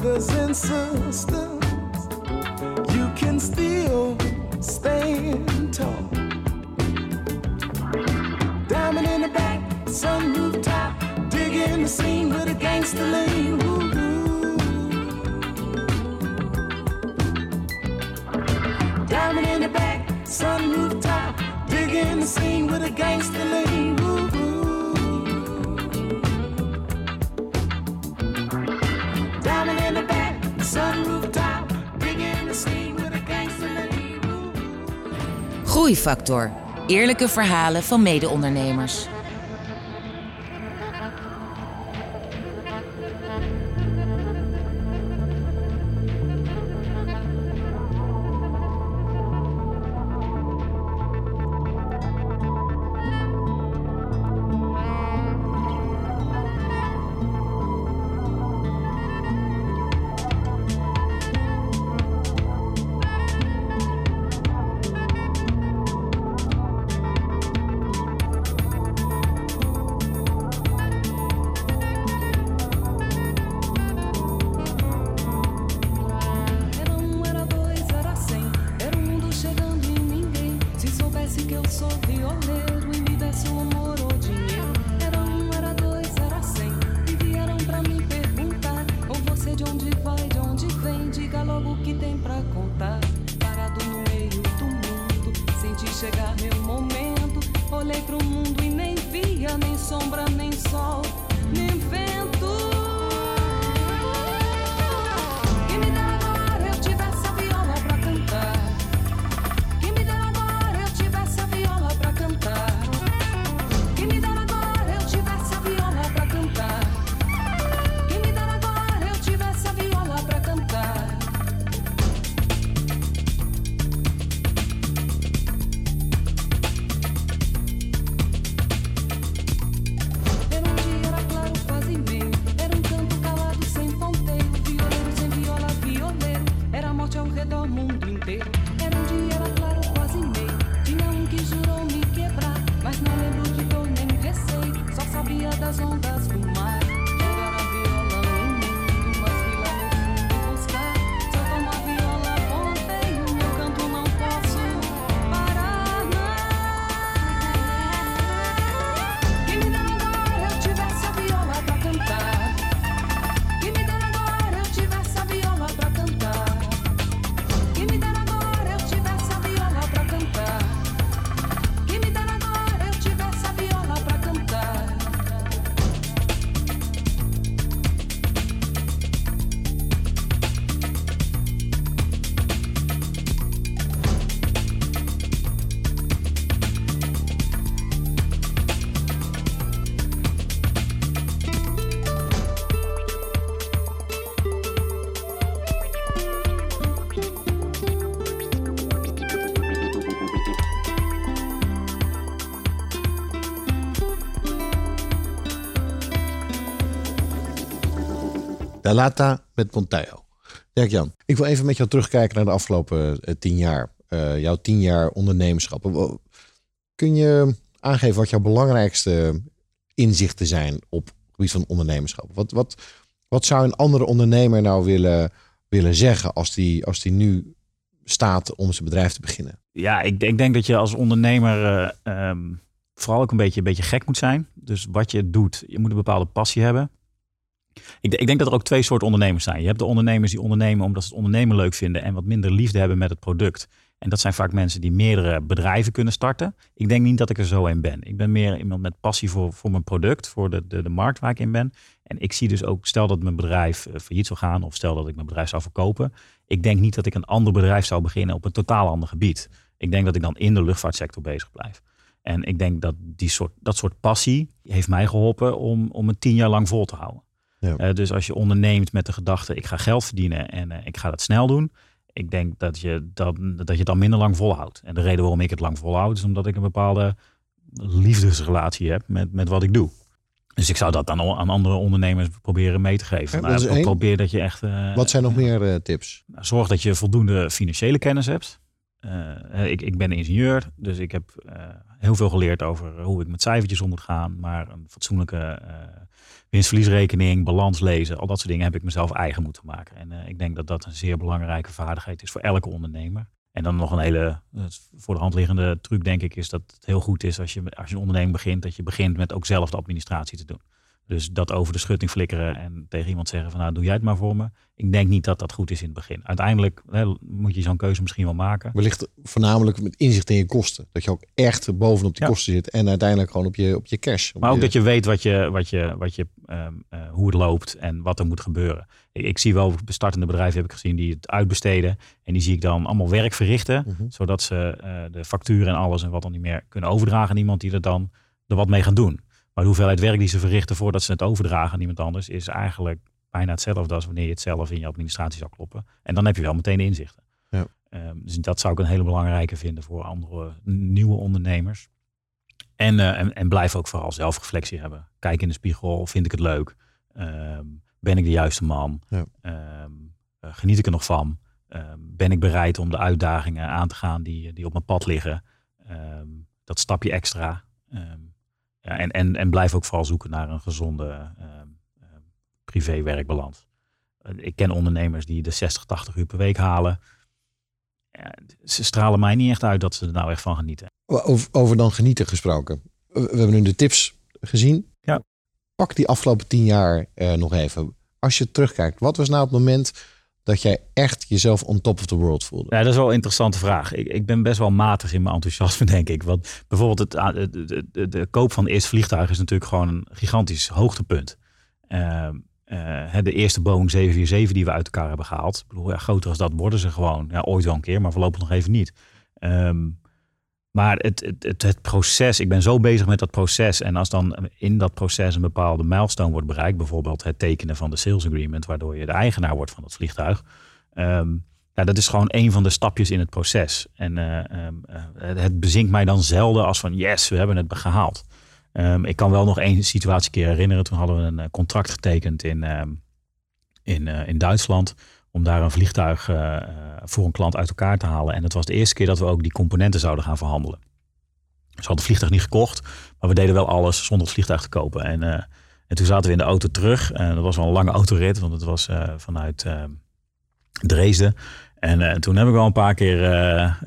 Sisters, you can still stand tall. Diamond in the back, sun rooftop, digging the scene with a gangster lean. Diamond in the back, sun rooftop, digging the scene with a gangster lean. Groeifactor. Eerlijke verhalen van mede-ondernemers. La Lata met Montejo. Dirk-Jan, ik wil even met jou terugkijken naar de afgelopen eh, tien jaar. Eh, jouw tien jaar ondernemerschap. Kun je aangeven wat jouw belangrijkste inzichten zijn op het gebied van ondernemerschap? Wat, wat, wat zou een andere ondernemer nou willen, willen zeggen als die, als die nu staat om zijn bedrijf te beginnen? Ja, ik, ik denk dat je als ondernemer eh, ehm, vooral ook een beetje, een beetje gek moet zijn. Dus wat je doet, je moet een bepaalde passie hebben. Ik, ik denk dat er ook twee soorten ondernemers zijn. Je hebt de ondernemers die ondernemen omdat ze het ondernemen leuk vinden en wat minder liefde hebben met het product. En dat zijn vaak mensen die meerdere bedrijven kunnen starten. Ik denk niet dat ik er zo een ben. Ik ben meer iemand met passie voor, voor mijn product, voor de, de, de markt waar ik in ben. En ik zie dus ook, stel dat mijn bedrijf eh, failliet zou gaan of stel dat ik mijn bedrijf zou verkopen. Ik denk niet dat ik een ander bedrijf zou beginnen op een totaal ander gebied. Ik denk dat ik dan in de luchtvaartsector bezig blijf. En ik denk dat die soort, dat soort passie heeft mij geholpen om, om het tien jaar lang vol te houden. Ja. Eh, dus als je onderneemt met de gedachte, ik ga geld verdienen en eh, ik ga dat snel doen. Ik denk dat je, dat, dat je het dan minder lang volhoudt. En de reden waarom ik het lang volhoud, is omdat ik een bepaalde liefdesrelatie heb met, met wat ik doe. Dus ik zou dat dan aan andere ondernemers proberen mee te geven. Ja, probeer dat je echt... eh, Wat zijn nog meer tips? nou, zorg dat je voldoende financiële kennis hebt. Ik, ik ben ingenieur, dus ik heb heel veel geleerd over hoe ik met cijfertjes om moet gaan. Maar een fatsoenlijke winstverliesrekening, balans lezen, al dat soort dingen heb ik mezelf eigen moeten maken. En eh, ik denk dat dat een zeer belangrijke vaardigheid is voor elke ondernemer. En dan nog een hele eh, voor de hand liggende truc, denk ik, is dat het heel goed is als je, als je een onderneming begint, dat je begint met ook zelf de administratie te doen. Dus dat over de schutting flikkeren en tegen iemand zeggen van nou doe jij het maar voor me. Ik denk niet dat dat goed is in het begin. Uiteindelijk hè, moet je zo'n keuze misschien wel maken. Wellicht voornamelijk met inzicht in je kosten. Dat je ook echt bovenop die Ja. kosten zit. En uiteindelijk gewoon op je, op je cash. Op Maar ook je- dat je weet wat je, wat je, wat je, ehm, eh, hoe het loopt en wat er moet gebeuren. Ik, ik zie wel bestartende bedrijven heb ik gezien die het uitbesteden. En die zie ik dan allemaal werk verrichten. Mhm. Zodat ze eh, de facturen en alles en wat dan niet meer kunnen overdragen aan iemand die er dan er wat mee gaan doen. Maar de hoeveelheid werk die ze verrichten voordat ze het overdragen aan iemand anders is eigenlijk bijna hetzelfde als wanneer je het zelf in je administratie zou kloppen. En dan heb je wel meteen de inzichten. Ja. Ehm, dus dat zou ik een hele belangrijke vinden voor andere nieuwe ondernemers. En, eh, en, en blijf ook vooral zelfreflectie hebben. Kijk in de spiegel, vind ik het leuk? Ehm, ben ik de juiste man? Ja. Ehm, eh, geniet ik er nog van? Ben ik bereid om de uitdagingen aan te gaan die, die op mijn pad liggen? Dat stapje extra. Ja, en, en, en blijf ook vooral zoeken naar een gezonde ehm, ehm, privé-werkbalans. Eh, ik ken ondernemers die de 60, 80 uur per week halen. Ja, ze stralen mij niet echt uit dat ze er nou echt van genieten. Over, over dan genieten gesproken. We, we hebben nu de tips gezien. Ja. Pak die afgelopen tien jaar eh, nog even. Als je terugkijkt, wat was nou het moment dat jij echt jezelf on top of the world voelde? Ja, dat is wel een interessante vraag. Ik, ik ben best wel matig in mijn enthousiasme, denk ik. Want bijvoorbeeld het, a- de, de, de, koop van het eerste vliegtuig is natuurlijk gewoon een gigantisch hoogtepunt. Eh, hè, de eerste Boeing 747 die we uit elkaar hebben gehaald. Ik bedoel, ja, groter als dat worden ze gewoon. Ja, ooit wel een keer, maar voorlopig nog even niet. Ehm, maar het, het, het, proces, ik ben zo bezig met dat proces. En als dan in dat proces een bepaalde milestone wordt bereikt, bijvoorbeeld het tekenen van de sales agreement, waardoor je de eigenaar wordt van het vliegtuig. Ehm, ja, dat is gewoon een van de stapjes in het proces. En eh, ehm, eh, het- bezinkt mij dan zelden als van yes, we hebben het gehaald. Ehm, ik kan wel nog één situatie keer herinneren. Toen hadden we een eh, contract getekend in, in, in Duitsland. Om daar een vliegtuig eh, eh, voor een klant uit elkaar te halen. En het was de eerste keer dat we ook die componenten zouden gaan verhandelen. Dus we hadden het vliegtuig niet gekocht. Maar we deden wel alles zonder het vliegtuig te kopen. En, eh, en toen zaten we in de auto terug. En dat was wel een lange autorit. Want het was vanuit Dresden. En toen heb ik wel een paar keer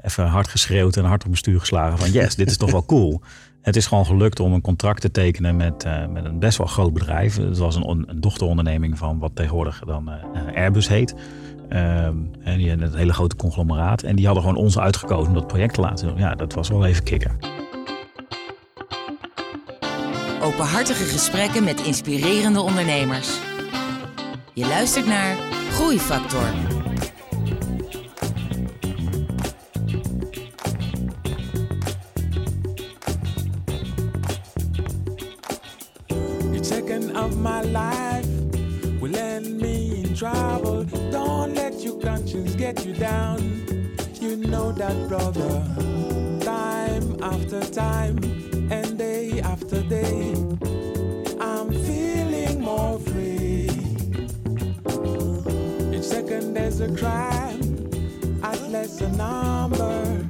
even hard geschreeuwd en hard op mijn stuur geslagen van yes, dit is toch wel cool. Het is gewoon gelukt om een contract te tekenen met, eh, met een best wel groot bedrijf. Het was een, een dochteronderneming van wat tegenwoordig dan eh, Airbus heet. Ehm, en een hele grote conglomeraat. En die hadden gewoon ons uitgekozen om dat project te laten doen. Ja, dat was wel even kicken. Openhartige gesprekken met inspirerende ondernemers. Je luistert naar Groeifactor. My life will end me in trouble. Don't let your conscience get you down. You know that, brother. Time after time and day after day, I'm feeling more free. Each second there's a crime, at less a number.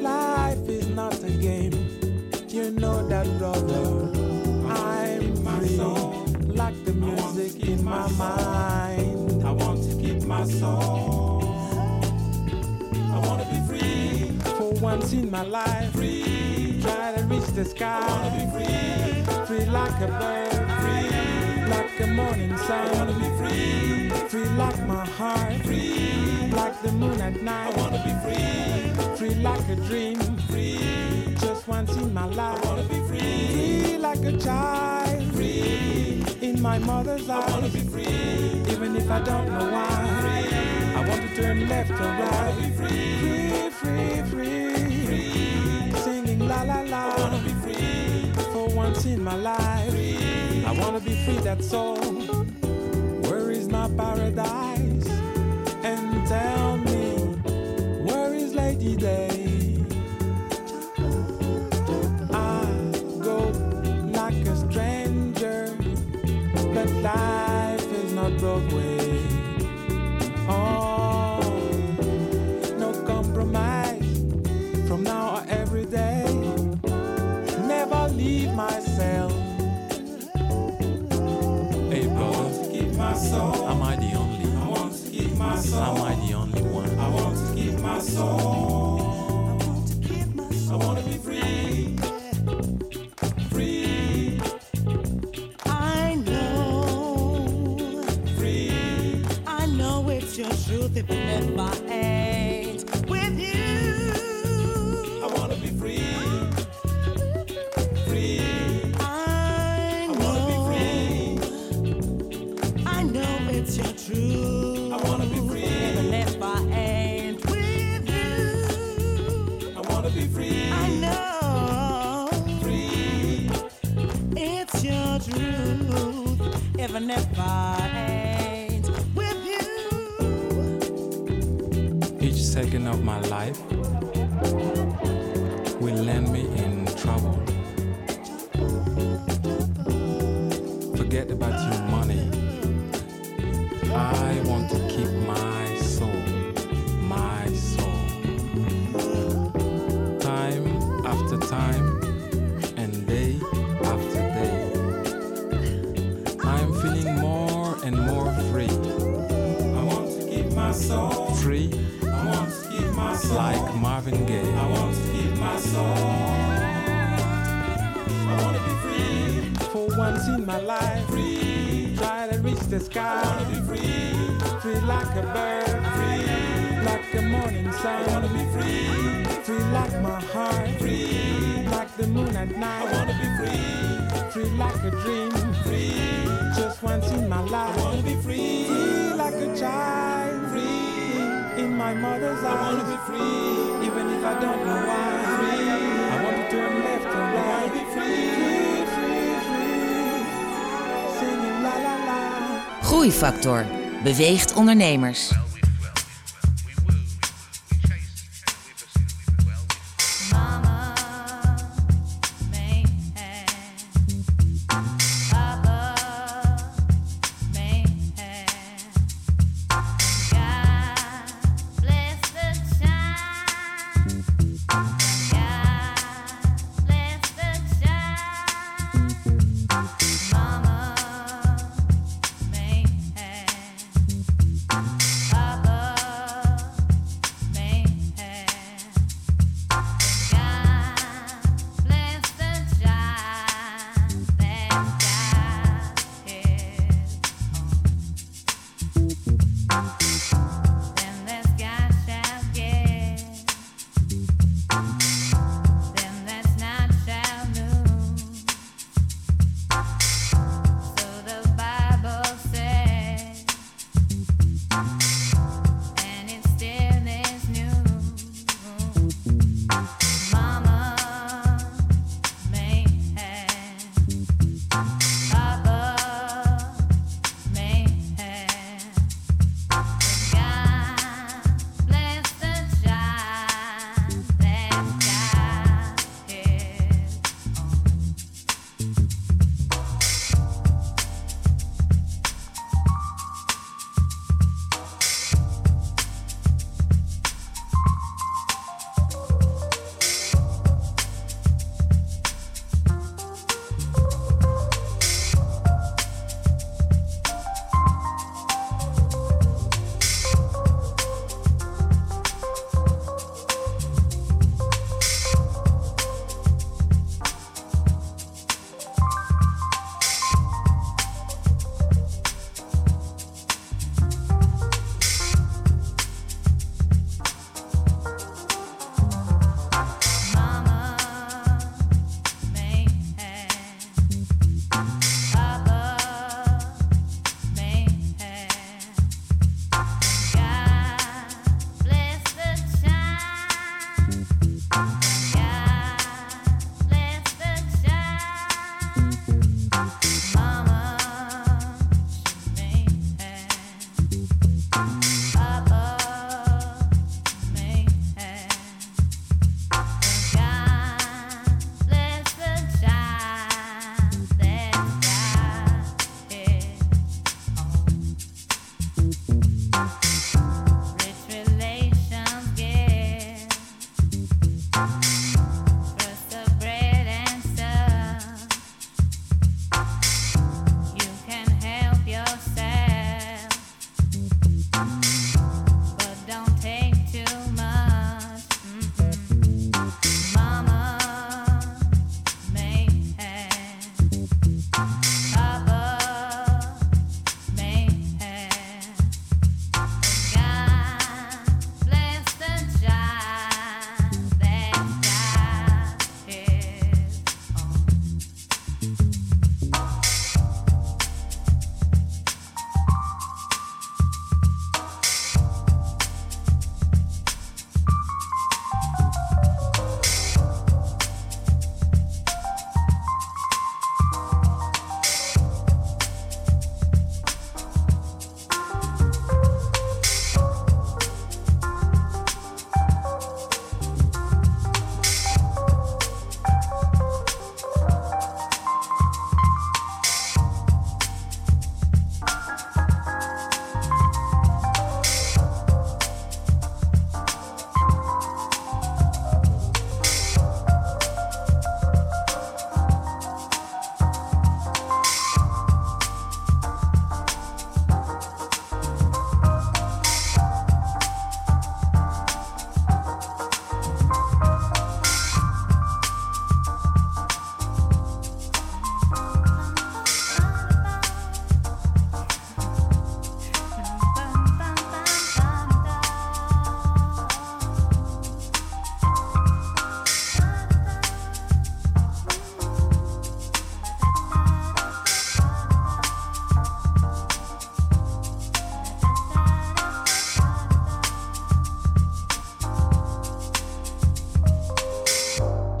Life is not a game. You know that, brother. I'm free, my mind. I want to keep my soul. I want to be free for once in my life. Free, try to reach the sky. I want to be free, free like a bird. Free, like a morning sun. I want to be free, free like my heart. Free, like the moon at night. I want to be free, free like a dream. Free, just once in my life. I want to be free, free like a child. Free, in my mother's eyes. I want to be free, even if I don't know why. I want to turn left or right. Free, free, free, free. Singing la la la. I wanna be free for once in my life. I wanna be free. That's all. Where is my paradise? And tell me, where is Lady Day? life is not Broadway. Oh, no compromise from now on every day. Never leave myself. Hey, keep my soul. Am ideal. 50 men by Second of my life will land me in trouble. Forget about your once in my life. Free. Try to reach the sky. I want to be free. Free like a bird. Free like the morning sun. I want to be free. Free like my heart. Free like the moon at night. I want to be free. Free like a dream. Free just once in my life. I want to be free. Free like a child. Free in my mother's eyes. I want to be free, even if I don't know why. Groeifactor beweegt ondernemers.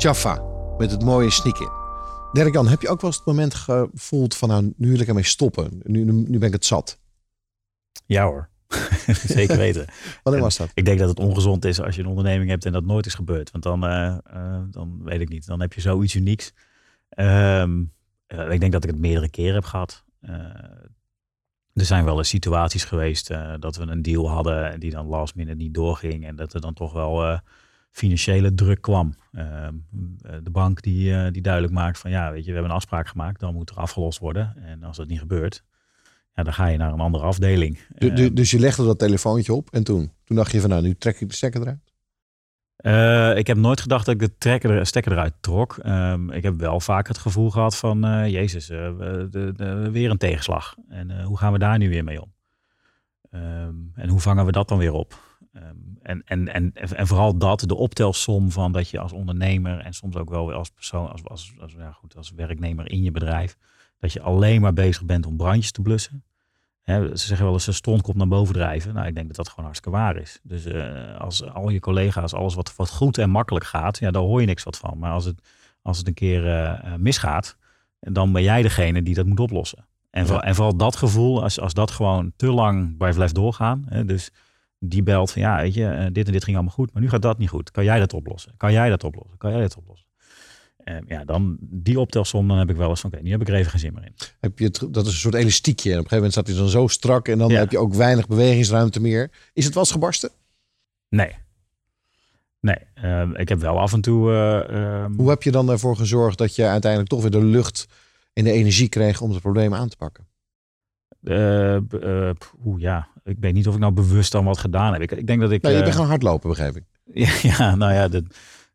Jaffa met het mooie sneak in. Dirk-Jan, heb je ook wel eens het moment gevoeld van nou, nu wil ik ermee stoppen. Nu, nu, nu ben ik het zat. Ja hoor, zeker weten. Wanneer was dat? Ik denk dat het ongezond is als je een onderneming hebt en dat nooit is gebeurd. Want dan, eh, eh, dan weet ik niet, dan heb je zoiets unieks. Ehm, eh, ik denk dat ik het meerdere keren heb gehad. Eh, er zijn wel eens situaties geweest dat we een deal hadden en die dan last minute niet doorging. En dat er dan toch wel financiële druk kwam. Ehm, eh, de bank die, eh, die duidelijk maakt van ja, weet je, we hebben een afspraak gemaakt, dan moet er afgelost worden. En als dat niet gebeurt, ja, dan ga je naar een andere afdeling. Du- du- Ehm, dus je legde dat telefoontje op en toen? Toen dacht je van nou, nu trek ik de stekker eruit. Eh, ik heb nooit gedacht dat ik de trekker, er- stekker eruit trok. Ehm, ik heb wel vaak het gevoel gehad van, jezus, de, de, weer een tegenslag. En hoe gaan we daar nu weer mee om? En hoe vangen we dat dan weer op? Ehm, en, en, en, en vooral dat, de optelsom van dat je als ondernemer en soms ook wel als persoon, als, als, als, ja goed, als werknemer in je bedrijf, dat je alleen maar bezig bent om brandjes te blussen. Ze zeggen wel eens een strontkop naar boven drijven. Nou, ik denk dat dat gewoon hartstikke waar is. Dus eh, als al je collega's, alles wat, wat goed en makkelijk gaat, ja, daar hoor je niks wat van. Maar als het, als het een keer eh, eh, misgaat, dan ben jij degene die dat moet oplossen. En, vooral, en vooral dat gevoel, als, als dat gewoon te lang blijft doorgaan. Hè, dus die belt van, ja, weet je, eh, dit en dit ging allemaal goed, maar nu gaat dat niet goed. Kan jij dat oplossen? Kan jij dat oplossen? Kan jij dat oplossen? Eh, ja, dan die optelsom, dan heb ik wel eens van, oké, nu heb ik er even geen zin meer in. Heb je het, dat is een soort elastiekje. En op een gegeven moment staat hij dan zo strak en dan Ja. heb je ook weinig bewegingsruimte meer. Is het wel eens gebarsten? Nee. Nee, ehm, ik heb wel af en toe. eh, ehm, Hoe heb je dan ervoor gezorgd dat je uiteindelijk toch weer de lucht en de energie kreeg om het probleem aan te pakken? Eh, eh, Oeh, ja, ik weet niet of ik nou bewust dan wat gedaan heb. Ik, ik denk dat ik. Nee, je eh, bent gaan hardlopen, begrijp ik. Ja, ja, nou ja, de,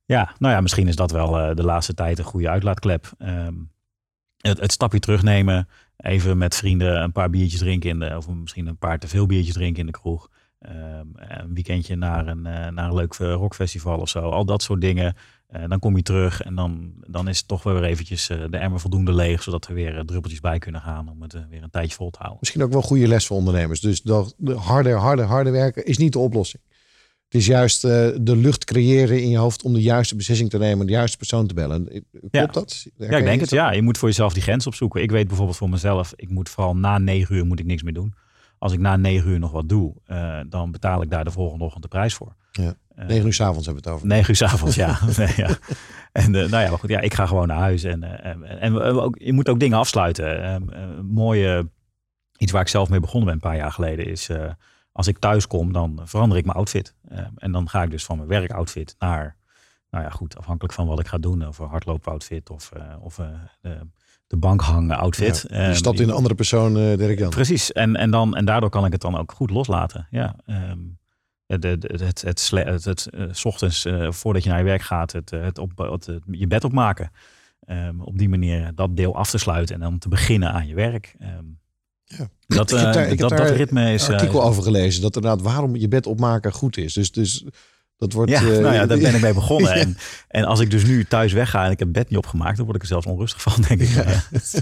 ja, nou ja, misschien is dat wel de laatste tijd een goede uitlaatklep. Ehm, het, het stapje terugnemen, even met vrienden een paar biertjes drinken in de, of misschien een paar te veel biertjes drinken in de kroeg. Ehm, een weekendje naar een, naar een leuk rockfestival of zo. Al dat soort dingen. Eh, dan kom je terug en dan, dan is het toch weer eventjes eh, de emmer voldoende leeg, zodat er weer eh, druppeltjes bij kunnen gaan om het weer een tijdje vol te houden. Misschien ook wel een goede les voor ondernemers. Dus dat de harder, harder, harder werken is niet de oplossing. Het is juist de lucht creëren in je hoofd om de juiste beslissing te nemen, de juiste persoon te bellen. Klopt Ja. dat? Ja, ik denk het. Ja, je moet voor jezelf die grens opzoeken. Ik weet bijvoorbeeld voor mezelf, ik moet vooral na negen uur moet ik niks meer doen. Als ik na negen uur nog wat doe, dan betaal ik daar de volgende ochtend de prijs voor. Ja. Eh, Negen uur 's avonds hebben we het over. Negen uur 's avonds, ja. nee, ja. En eh, nou ja, maar goed, ja, ik ga gewoon naar huis. En, eh, en, en ook, je moet ook dingen afsluiten. Eh, eh, mooie, iets waar ik zelf mee begonnen ben een paar jaar geleden, is als ik thuis kom, dan verander ik mijn outfit. Eh, en dan ga ik dus van mijn werkoutfit naar, nou ja, goed, afhankelijk van wat ik ga doen, of een hardloopoutfit of, of de, de bankhangen outfit. Ja, je Ehm, stapt in een andere persoon, eh Dirk Jan. Precies, en, en, dan, en daardoor kan ik het dan ook goed loslaten. Ja, ehm, het, het, het, het, het, eh, 's ochtends eh, voordat je naar je werk gaat, het, eh, het, op, je bed opmaken. Ehm, op die manier dat deel af te sluiten en dan te beginnen aan je werk. Ehm, Ja. Dat, Ik heb eh, daar- ik heb dat, daar dat ritme is. een eh, artikel over gelezen. Dat inderdaad waarom je bed opmaken goed is. Dus, dus dat wordt... Ja, eh, nou ja, daar ben ik mee begonnen. Ja. En, en als ik dus nu thuis wegga en ik heb bed niet opgemaakt, dan word ik er zelfs onrustig van, denk ik. Ja. Het is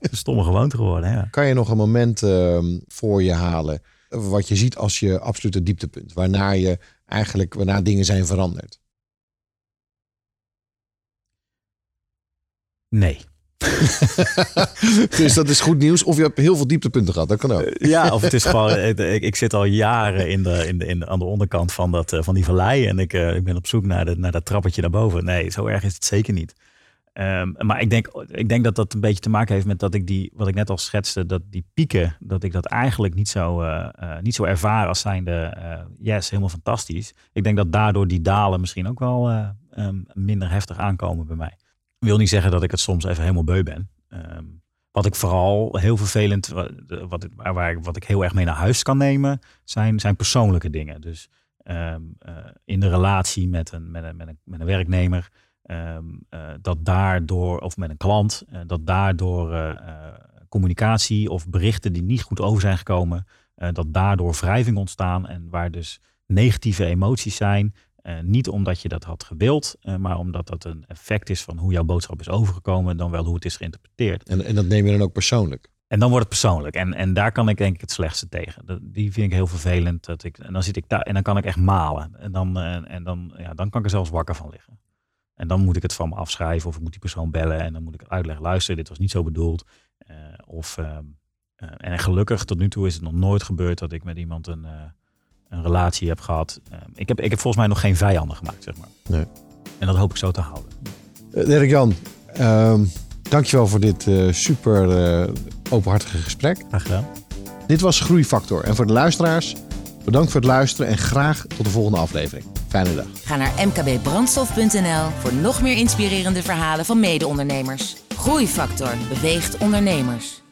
een stomme gewoonte geworden. Ja. Kan je nog een moment ehm, voor je halen wat je ziet als je absolute dieptepunt, waarna je eigenlijk waarna dingen zijn veranderd? Nee. dus dat is goed nieuws. Of je hebt heel veel dieptepunten gehad. Dat kan ook. Ja, of het is gewoon. Ik, ik, zit al jaren in de, in de, in de, aan de onderkant van, dat, eh, van die vallei. En ik, eh, ik ben op zoek naar, de, naar dat trappetje naar boven. Nee, zo erg is het zeker niet. Ehm, maar ik denk, ik denk dat dat een beetje te maken heeft met dat ik die, wat ik net al schetste, dat die pieken, dat ik dat eigenlijk niet zo, eh, eh, niet zo ervaar als zijnde, eh yes, helemaal fantastisch. Ik denk dat daardoor die dalen misschien ook wel eh, ehm, minder heftig aankomen bij mij. Ik wil niet zeggen dat ik het soms even helemaal beu ben. Ehm, wat ik vooral heel vervelend, wat, waar, wat ik heel erg mee naar huis kan nemen, zijn, zijn persoonlijke dingen. Dus in de relatie met een, met een, met een werknemer, ehm, eh, dat daardoor, of met een klant, eh, dat daardoor eh, communicatie of berichten die niet goed over zijn gekomen, dat daardoor wrijving ontstaan en waar dus negatieve emoties zijn. Niet omdat je dat had gewild, maar omdat dat een effect is van hoe jouw boodschap is overgekomen, dan wel hoe het is geïnterpreteerd. En, en dat neem je dan ook persoonlijk. En dan wordt het persoonlijk. En, en daar kan ik denk ik het slechtste tegen. Dat, die vind ik heel vervelend. Dat ik, en dan zit ik daar en dan kan ik echt malen. En dan, eh, en dan, ja, dan kan ik er zelfs wakker van liggen. En dan moet ik het van me afschrijven of ik moet die persoon bellen en dan moet ik uitleggen, luister, dit was niet zo bedoeld. Eh, of, eh, en gelukkig tot nu toe is het nog nooit gebeurd dat ik met iemand een, eh, een relatie heb gehad. Ehm, ik, heb, ik heb volgens mij nog geen vijanden gemaakt, zeg maar. Nee. En dat hoop ik zo te houden. Uh, Dirk Jan, ehm, dankjewel voor dit super openhartige gesprek. Graag gedaan. Dit was Groeifactor. En voor de luisteraars, bedankt voor het luisteren en graag tot de volgende aflevering. Ga naar mkbbrandstof.nl voor nog meer inspirerende verhalen van mede-ondernemers. Groeifactor beweegt ondernemers.